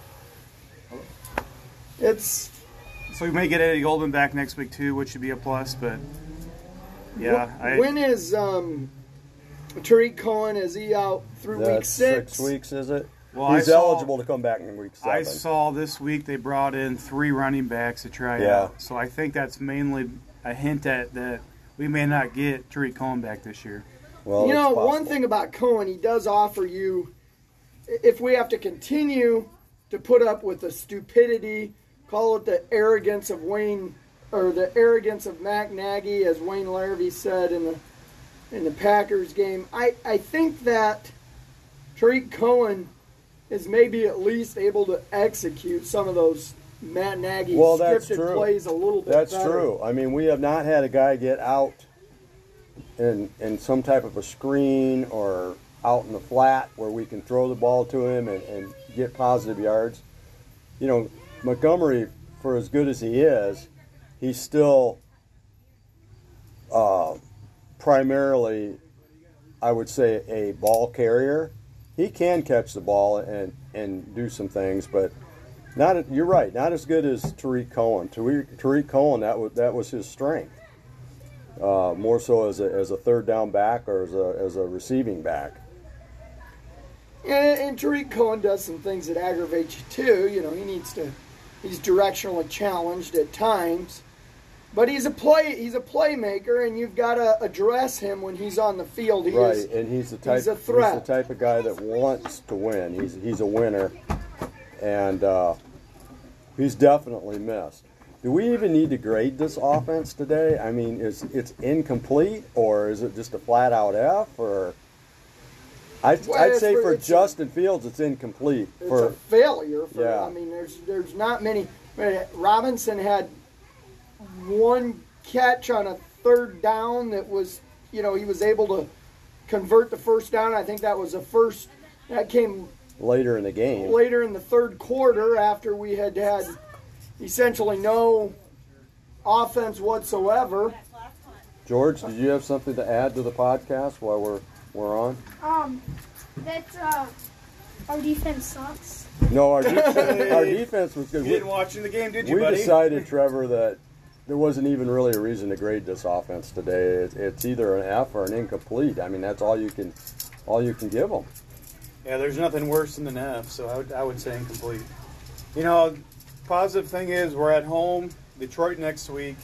it's So we may get Eddie Goldman back next week too, which should be a plus. But yeah, I, when is um, Tarik Cohen? Is he out through week six? six? weeks, is it? Well, he's saw- eligible to come back in week seven. I saw this week they brought in three running backs to try Yeah. out. So I think that's mainly a hint at that we may not get Tarik Cohen back this year. well, you know, possible. one thing about Cohen, he does offer you, if we have to continue to put up with the stupidity, call it the arrogance of Wayne, or the arrogance of Mac Nagy, as Wayne Larrivee said in the in the Packers game. I, I think that Tarik Cohen is maybe at least able to execute some of those Matt Nagy Well, that's true. plays a little bit That's better. true. I mean, we have not had a guy get out in in some type of a screen or out in the flat where we can throw the ball to him and, and get positive yards. You know, Montgomery, for as good as he is, he's still uh, primarily, I would say, a ball carrier. He can catch the ball and, and do some things, but not. You're right. Not as good as Tarik Cohen. Tarik, Tarik Cohen. That was that was his strength. Uh, more so as a, as a third down back or as a, as a receiving back. And, and Tarik Cohen does some things that aggravate you too. You know, he needs to, he's directionally challenged at times. But he's a play he's a playmaker, and you've got to address him when he's on the field. He right, is, and he's the type he's a threat. he's the type of guy that wants to win. He's he's a winner, and uh, he's definitely missed. Do we even need to grade this offense today? I mean, is it's incomplete or is it just a flat out F or? I'd, Well, I'd say for- for it's a- Justin Fields, it's incomplete. it's For a failure. For, Yeah. I mean, there's there's not many. Robinson had one catch on a third down that was, you know, he was able to convert the first down. I think that was the first that came later in the game, later in the third quarter after we had had essentially no offense whatsoever. George, did you have something to add to the podcast while we're we're on? Um, that uh, our defense sucks. No, our defense, our defense was good. You didn't watch in the game, did you, we buddy? decided, Trevor, that there wasn't even really a reason to grade this offense today. It's, it's either an F or an incomplete. I mean, that's all you can, all you can give them. Yeah, there's nothing worse than an F, so I would, I would say incomplete. You know, positive thing is we're at home, Detroit next week.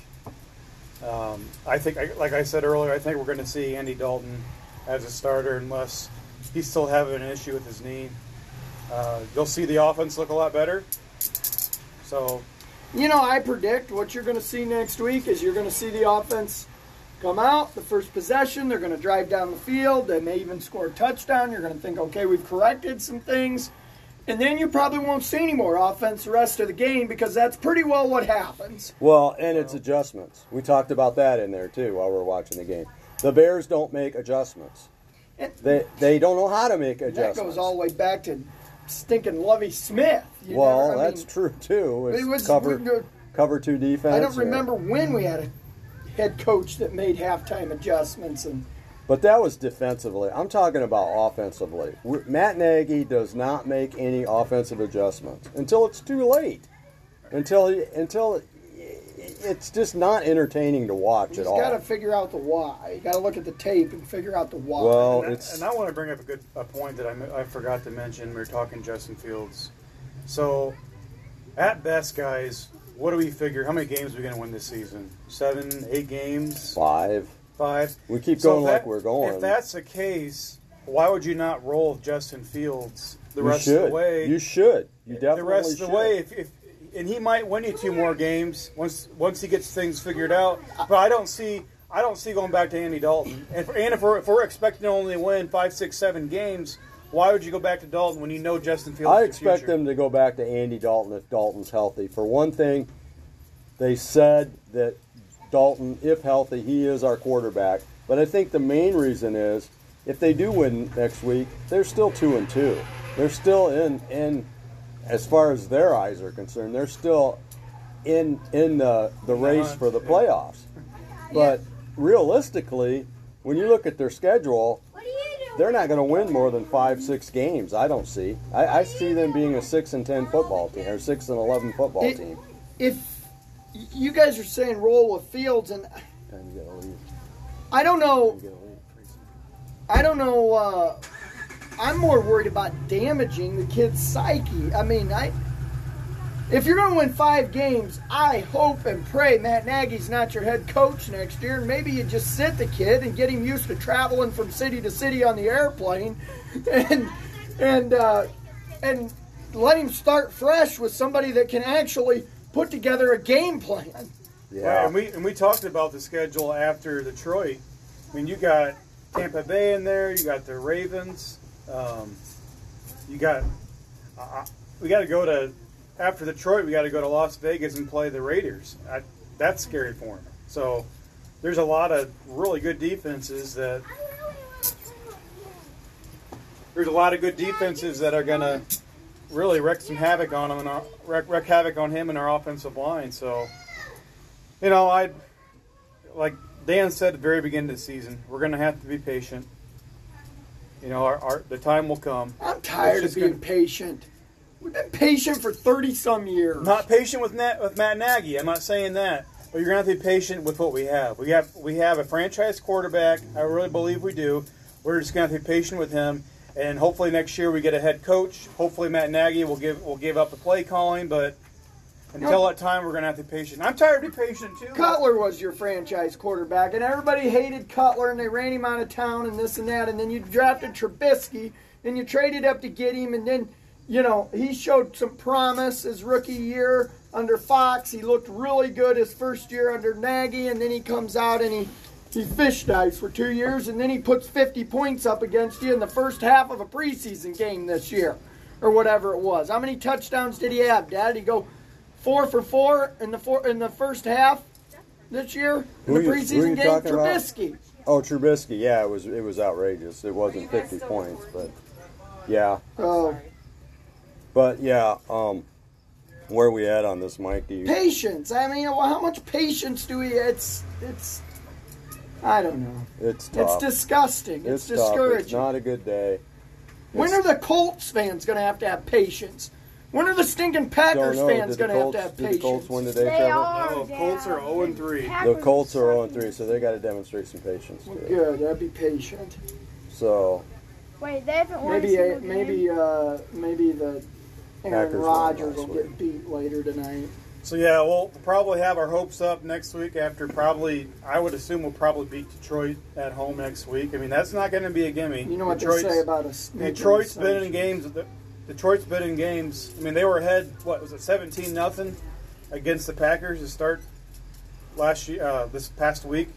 Um, I think, like I said earlier, I think we're going to see Andy Dalton as a starter unless he's still having an issue with his knee. Uh, you'll see the offense look a lot better. So, You know, I predict what you're going to see next week is you're going to see the offense come out the first possession. They're going to drive down the field. They may even score a touchdown. You're going to think, okay, we've corrected some things. And then you probably won't see any more offense the rest of the game because that's pretty well what happens. Well, and it's adjustments. We talked about that in there too while we are watching the game. The Bears don't make adjustments. They they don't know how to make adjustments. that goes all the way back to stinking Lovie Smith. Well, never- that's mean, true too. It's It was- cover we- cover two defense. I don't remember when we had a head coach that made halftime adjustments and But that was defensively. I'm talking about offensively. Matt Nagy does not make any offensive adjustments until it's too late. Until he, until it's just not entertaining to watch He's at all. You got to figure out the why. You got to look at the tape and figure out the why. Well, and, I, it's and I want to bring up a good a point that I, I forgot to mention. We were talking Justin Fields. So, at best, guys, what do we figure? How many games are we going to win this season? Seven, eight games, five. five. We keep So going if like we're going. If that's the case, why would you not roll Justin Fields the you rest should. of the way? You should. You definitely the rest of the should. way, if, if and he might win you two more games once once he gets things figured out. But I don't see I don't see going back to Andy Dalton. And, and if we're if we're expecting to only win five, six, seven games, why would you go back to Dalton when you know Justin Fields? I expect them to go back to Andy Dalton if Dalton's healthy. For one thing, they said that Dalton, if healthy, he is our quarterback. But I think the main reason is if they do win next week, they're still two and two. They're still in in as far as their eyes are concerned, they're still in in the the race for the playoffs. But realistically, when you look at their schedule, What are you doing? they're not going to win more than five, six games. I don't see. I, I see them being a six and ten football team or six and eleven football It- team. if you guys are saying roll with Fields, and And you leave. I don't know, You gotta leave. I don't know. Uh, I'm more worried about damaging the kid's psyche. I mean, I. If you're going to win five games, I hope and pray Matt Nagy's not your head coach next year, and maybe you just sit the kid and get him used to traveling from city to city on the airplane, and and uh, and let him start fresh with somebody that can actually put together a game plan. Right, Yeah. and we and we talked about the schedule after Detroit. I mean, you got Tampa Bay in there. You got the Ravens. Um, you got uh, we got to go to after Detroit. We got to go to Las Vegas and play the Raiders. I, that's scary for him. So there's a lot of really good defenses that there's a lot of good defenses that are gonna really wreak some havoc on him and our, wreak havoc on him and our offensive line. So you know, I like Dan said at the very beginning of the season, we're going to have to be patient. You know, our, our the time will come. I'm tired of being gonna- patient. We've been patient for 30 some years. Not patient with Nat, with Matt Nagy. I'm not saying that, but you're going to have to be patient with what we have. We have we have a franchise quarterback. I really believe we do. We're just going to have to be patient with him, and hopefully next year we get a head coach. Hopefully Matt Nagy will give will give up the play calling, but until that time, we're going to have to be patient. I'm tired of being patient too. Cutler was your franchise quarterback, and everybody hated Cutler, and they ran him out of town, and this and that. And then you drafted Trubisky, and you traded up to get him, and then you know he showed some promise his rookie year under Fox. He looked really good his first year under Nagy, and then he comes out and he he fish dives for two years, and then he puts 50 points up against you in the first half of a preseason game this year, or whatever it was. How many touchdowns did he have, Dad? He go four for four in the four in the first half this year in the Who you- who preseason you game? talking about? Trubisky. Oh, Trubisky. Yeah, it was it was outrageous. It wasn't 50 points, but yeah. Oh, But yeah, um, where are we at on this, Mike? Do you, patience. I mean, well, how much patience do we? It's it's. I don't know. it's It's disgusting. It's, It's tough. discouraging. It's not a good day. when are the Colts fans going to have to have patience? When are the stinking Packers know. fans going to have Colts, to have did the Colts patience? win today, They Trevor? are. No, Colts are 0 and 3. The Colts are 0 and 3, so they got to demonstrate some patience. Too. Good. I'd be patient. So Wait, they haven't won Maybe a single game. maybe uh, maybe the Aaron Packers Rodgers will week. get beat later tonight. So yeah, we'll probably have our hopes up next week after probably I would assume we'll probably beat Detroit at home next week. I mean that's not going to be a gimme. You know what Detroit's, they say about us. Detroit's been in assumptions. games. the- Detroit's been in games. I mean they were ahead. What was it, seventeen nothing against the Packers to start last year. Uh, this past week,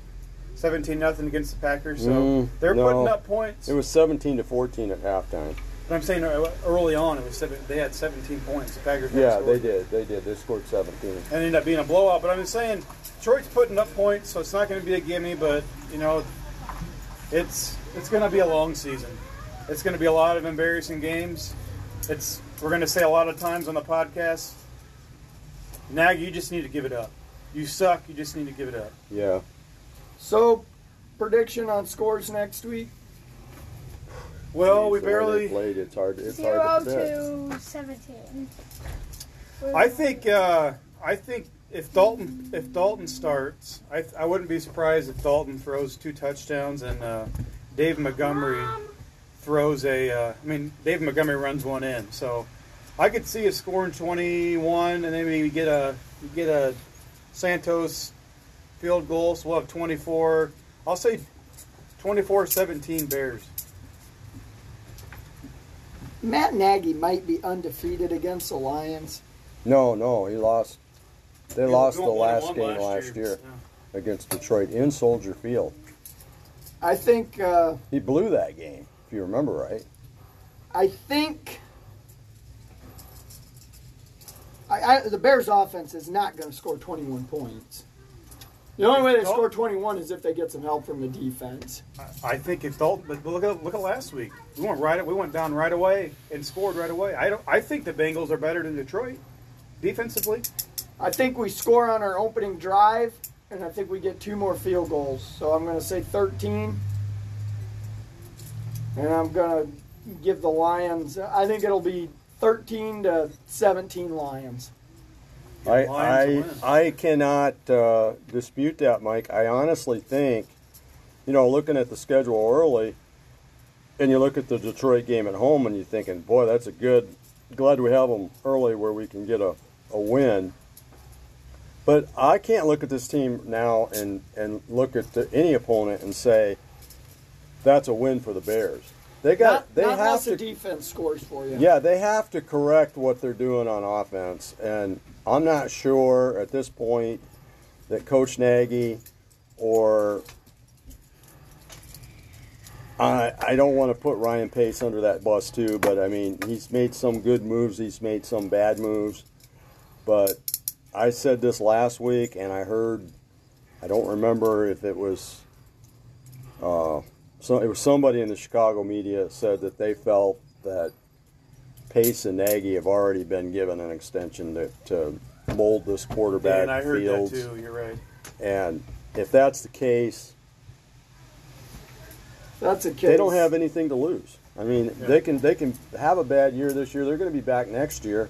seventeen nothing against the Packers. So Mm, they're no. putting up points. it was 17 to 14 at halftime. but I'm saying uh, early on it was seven, they had seventeen points. The Packers. Yeah, scored. they did. They did. They scored 17. and ended up being a blowout. But I'm just saying, Detroit's putting up points, so it's not going to be a gimme. But you know, it's it's going to be a long season. It's going to be a lot of embarrassing games. It's we're going to say a lot of times on the podcast. Now you just need to give it up. You suck. You just need to give it up. Yeah. So, prediction on scores next week. Well, we the way they barely. played. It's hard. It's Zero hard to predict. to seventeen. I think. Uh, I think if Dalton if Dalton starts, I, I wouldn't be surprised if Dalton throws two touchdowns and uh, Dave Montgomery throws a. Uh, I mean, Dave Montgomery runs one in, so I could see us scoring 21, and then maybe get a you get a Santos field goal, so we'll have 24. I'll say 24-17 Bears. Matt Nagy might be undefeated against the Lions. No, no, he lost. They lost the won- won last one game last year Yeah. against Detroit in Soldier Field. I think. Uh, He blew that game, if you remember right. I think. I, I, the Bears' offense is not going to score 21 points. The only way they No. score 21 is if they get some help from the defense. I think if Dalton, but look at look at last week. We went right, we went down right away and scored right away. I don't. I think the Bengals are better than Detroit defensively. I think we score on our opening drive, and I think we get two more field goals. So I'm going to say 13. And I'm going to give the Lions, I think it'll be 13 to 17 Lions. I I. I cannot uh, dispute that, Mike. I honestly think, you know, looking at the schedule early, and you look at the Detroit game at home, and you're thinking, boy, that's a good. Glad we have them early where we can get a, a win. But I can't look at this team now and, and look at the, any opponent and say that's a win for the Bears. They got Not, they not have to the defense scores for you. yeah, they have to correct what they're doing on offense, and I'm not sure at this point that Coach Nagy or I I don't want to put Ryan Pace under that bus too, but I mean he's made some good moves, he's made some bad moves, but I said this last week, and I heard I don't remember if it was. Uh, so it was somebody in the Chicago media said that they felt that Pace and Nagy have already been given an extension to, to mold this quarterback and I heard fields. that too. You're right. And if that's the case, That's a case. they don't have anything to lose. I mean, Yeah. they can they can have a bad year this year. They're going to be back next year.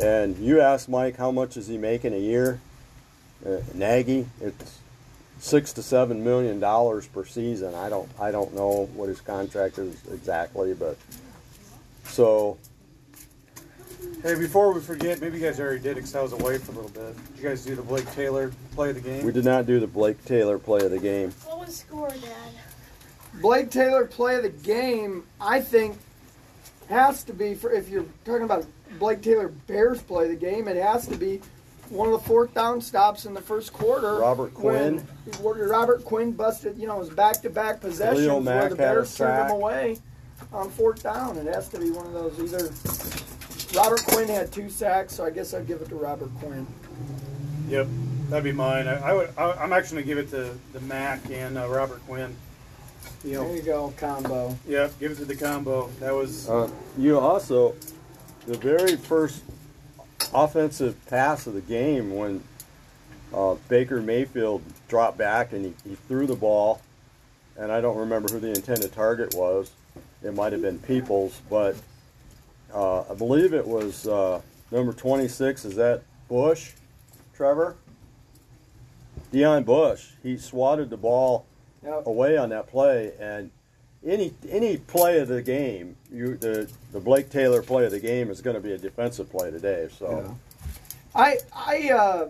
And you asked Mike how much is he making a year? Uh, Nagy, it's six to seven million dollars per season. I don't I don't know what his contract is exactly, but so Hey, before we forget, maybe you guys already did because I was away for a little bit. Did you guys do the Blake Taylor play of the game? We did not do the Blake Taylor play of the game. What was score, Dad? Blake Taylor play of the game, I think, has to be for if you're talking about Blake Taylor Bears play of the game, it has to be one of the fourth down stops in the first quarter. Robert Quinn. When Robert Quinn busted, you know, his back to back possessions Khalil where the Bears turned him away on fourth down. It has to be one of those either. Robert Quinn had two sacks, so I guess I'd give it to Robert Quinn. Yep, that'd be mine. I, I would. I, I'm actually gonna give it to the Mack and uh, Robert Quinn. You There you go, combo. yep, give it to the combo. That was Uh, you also, the very first offensive pass of the game when uh, Baker Mayfield dropped back and he, he threw the ball, and I don't remember who the intended target was. It might have been Peoples, but uh, I believe it was uh, number 26. Is that Bush, Trevor? Deon Bush. He swatted the ball Yep. away on that play, and any any play of the game, you the the Blake Taylor play of the game is going to be a defensive play today. So I I uh,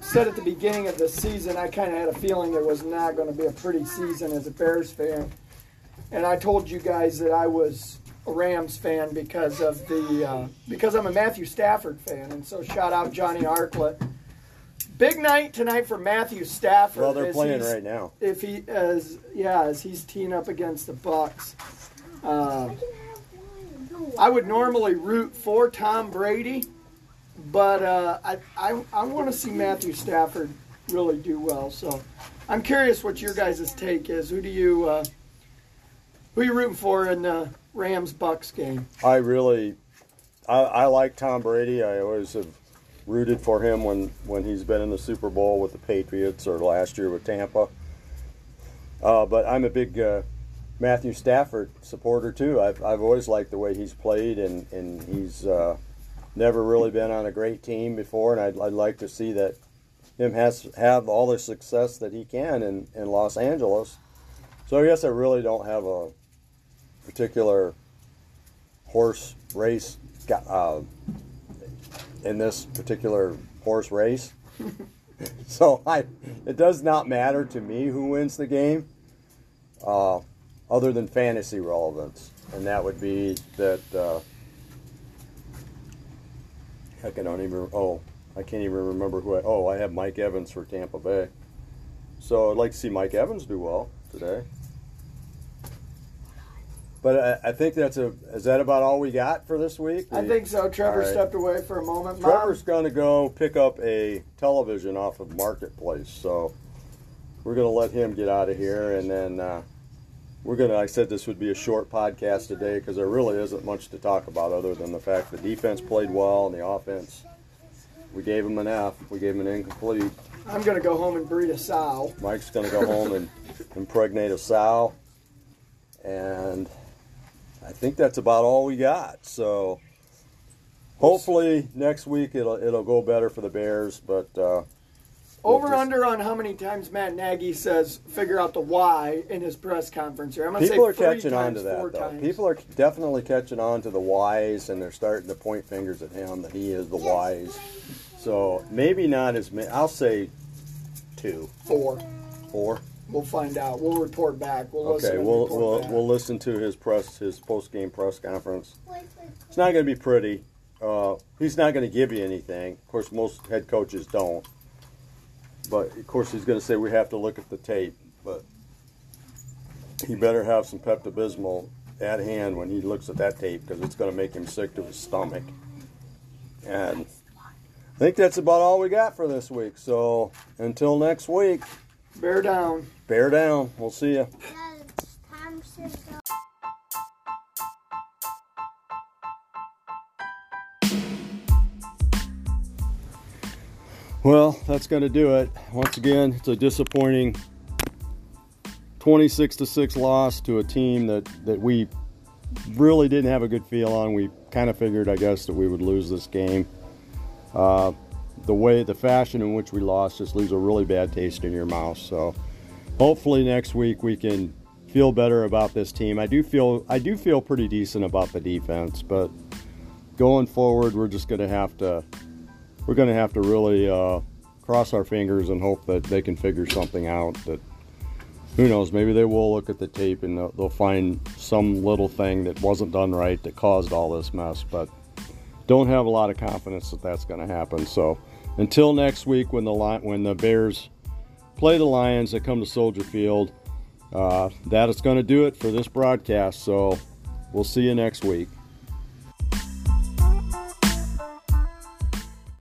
said at the beginning of the season I kind of had a feeling it was not going to be a pretty season as a Bears fan, and I told you guys that I was a Rams fan because of the uh, because I'm a Matthew Stafford fan, and so shout out Johnny Arklett. Big night tonight for Matthew Stafford. well, they're playing right now. If he as yeah as he's teeing up against the Bucks. Uh, I can have one. I would normally root for Tom Brady, but uh, I, I, I want to see Matthew Stafford really do well. So I'm curious what your guys' take is. Who do you uh, who are you rooting for in the Rams Bucks game? I really, I, I like Tom Brady. I always have rooted for him when when he's been in the Super Bowl with the Patriots or last year with Tampa. Uh, but I'm a big uh, Matthew Stafford supporter too. I've I've always liked the way he's played, and and he's uh, never really been on a great team before, and I'd, I'd like to see that him has have all the success that he can in, in Los Angeles. So I guess I really don't have a particular horse race uh, in this particular horse race. so I, it does not matter to me who wins the game, uh, other than fantasy relevance, and that would be that. Uh, heck, I don't even. Oh, I can't even remember who I. Oh, I have Mike Evans for Tampa Bay. So I'd like to see Mike Evans do well today. But I, I think that's a. Is that about all we got for this week? I think so. Trevor right. stepped away for a moment. Mom, Trevor's going to go pick up a television off of Marketplace, so we're going to let him get out of here, and then uh, we're going to. I said this would be a short podcast today because there really isn't much to talk about other than the fact the defense played well and the offense. We gave him an F. We gave him an incomplete. I'm going to go home and breed a sow. Mike's going to go home and impregnate a sow, and I think that's about all we got. So hopefully next week it'll it'll go better for the Bears, but. Uh, Over just- under on how many times Matt Nagy says figure out the why in his press conference here. I'm going to say People are three catching on times, to four that, though. times. People are definitely catching on to the whys, and they're starting to point fingers at him that he is the whys. So maybe not as many. I'll say two, four. four. We'll find out. We'll report back. We'll listen. Okay, and we'll report we'll back. we'll listen to his press his post game press conference. Wait, wait. It's not going to be pretty. Uh, he's not going to give you anything. Of course, most head coaches don't. But of course, he's going to say we have to look at the tape. But he better have some Pepto Bismol at hand when he looks at that tape because it's going to make him sick to his stomach. And I think that's about all we got for this week. So until next week, Bear down. Bear down. We'll see you. Well, that's going to do it. Once again, it's a disappointing 26 to 6 loss to a team that, that we really didn't have a good feel on. We kind of figured, I guess, that we would lose this game. Uh, the way, the fashion in which we lost just leaves a really bad taste in your mouth. So, hopefully next week we can feel better about this team. I do feel, I do feel pretty decent about the defense, but going forward, we're just going to have to we're going to have to really uh, cross our fingers and hope that they can figure something out. That who knows, maybe they will look at the tape and they'll, they'll find some little thing that wasn't done right that caused all this mess. But don't have a lot of confidence that that's going to happen. So until next week, when the when the Bears play the Lions that come to Soldier Field, uh, that is going to do it for this broadcast. So we'll see you next week.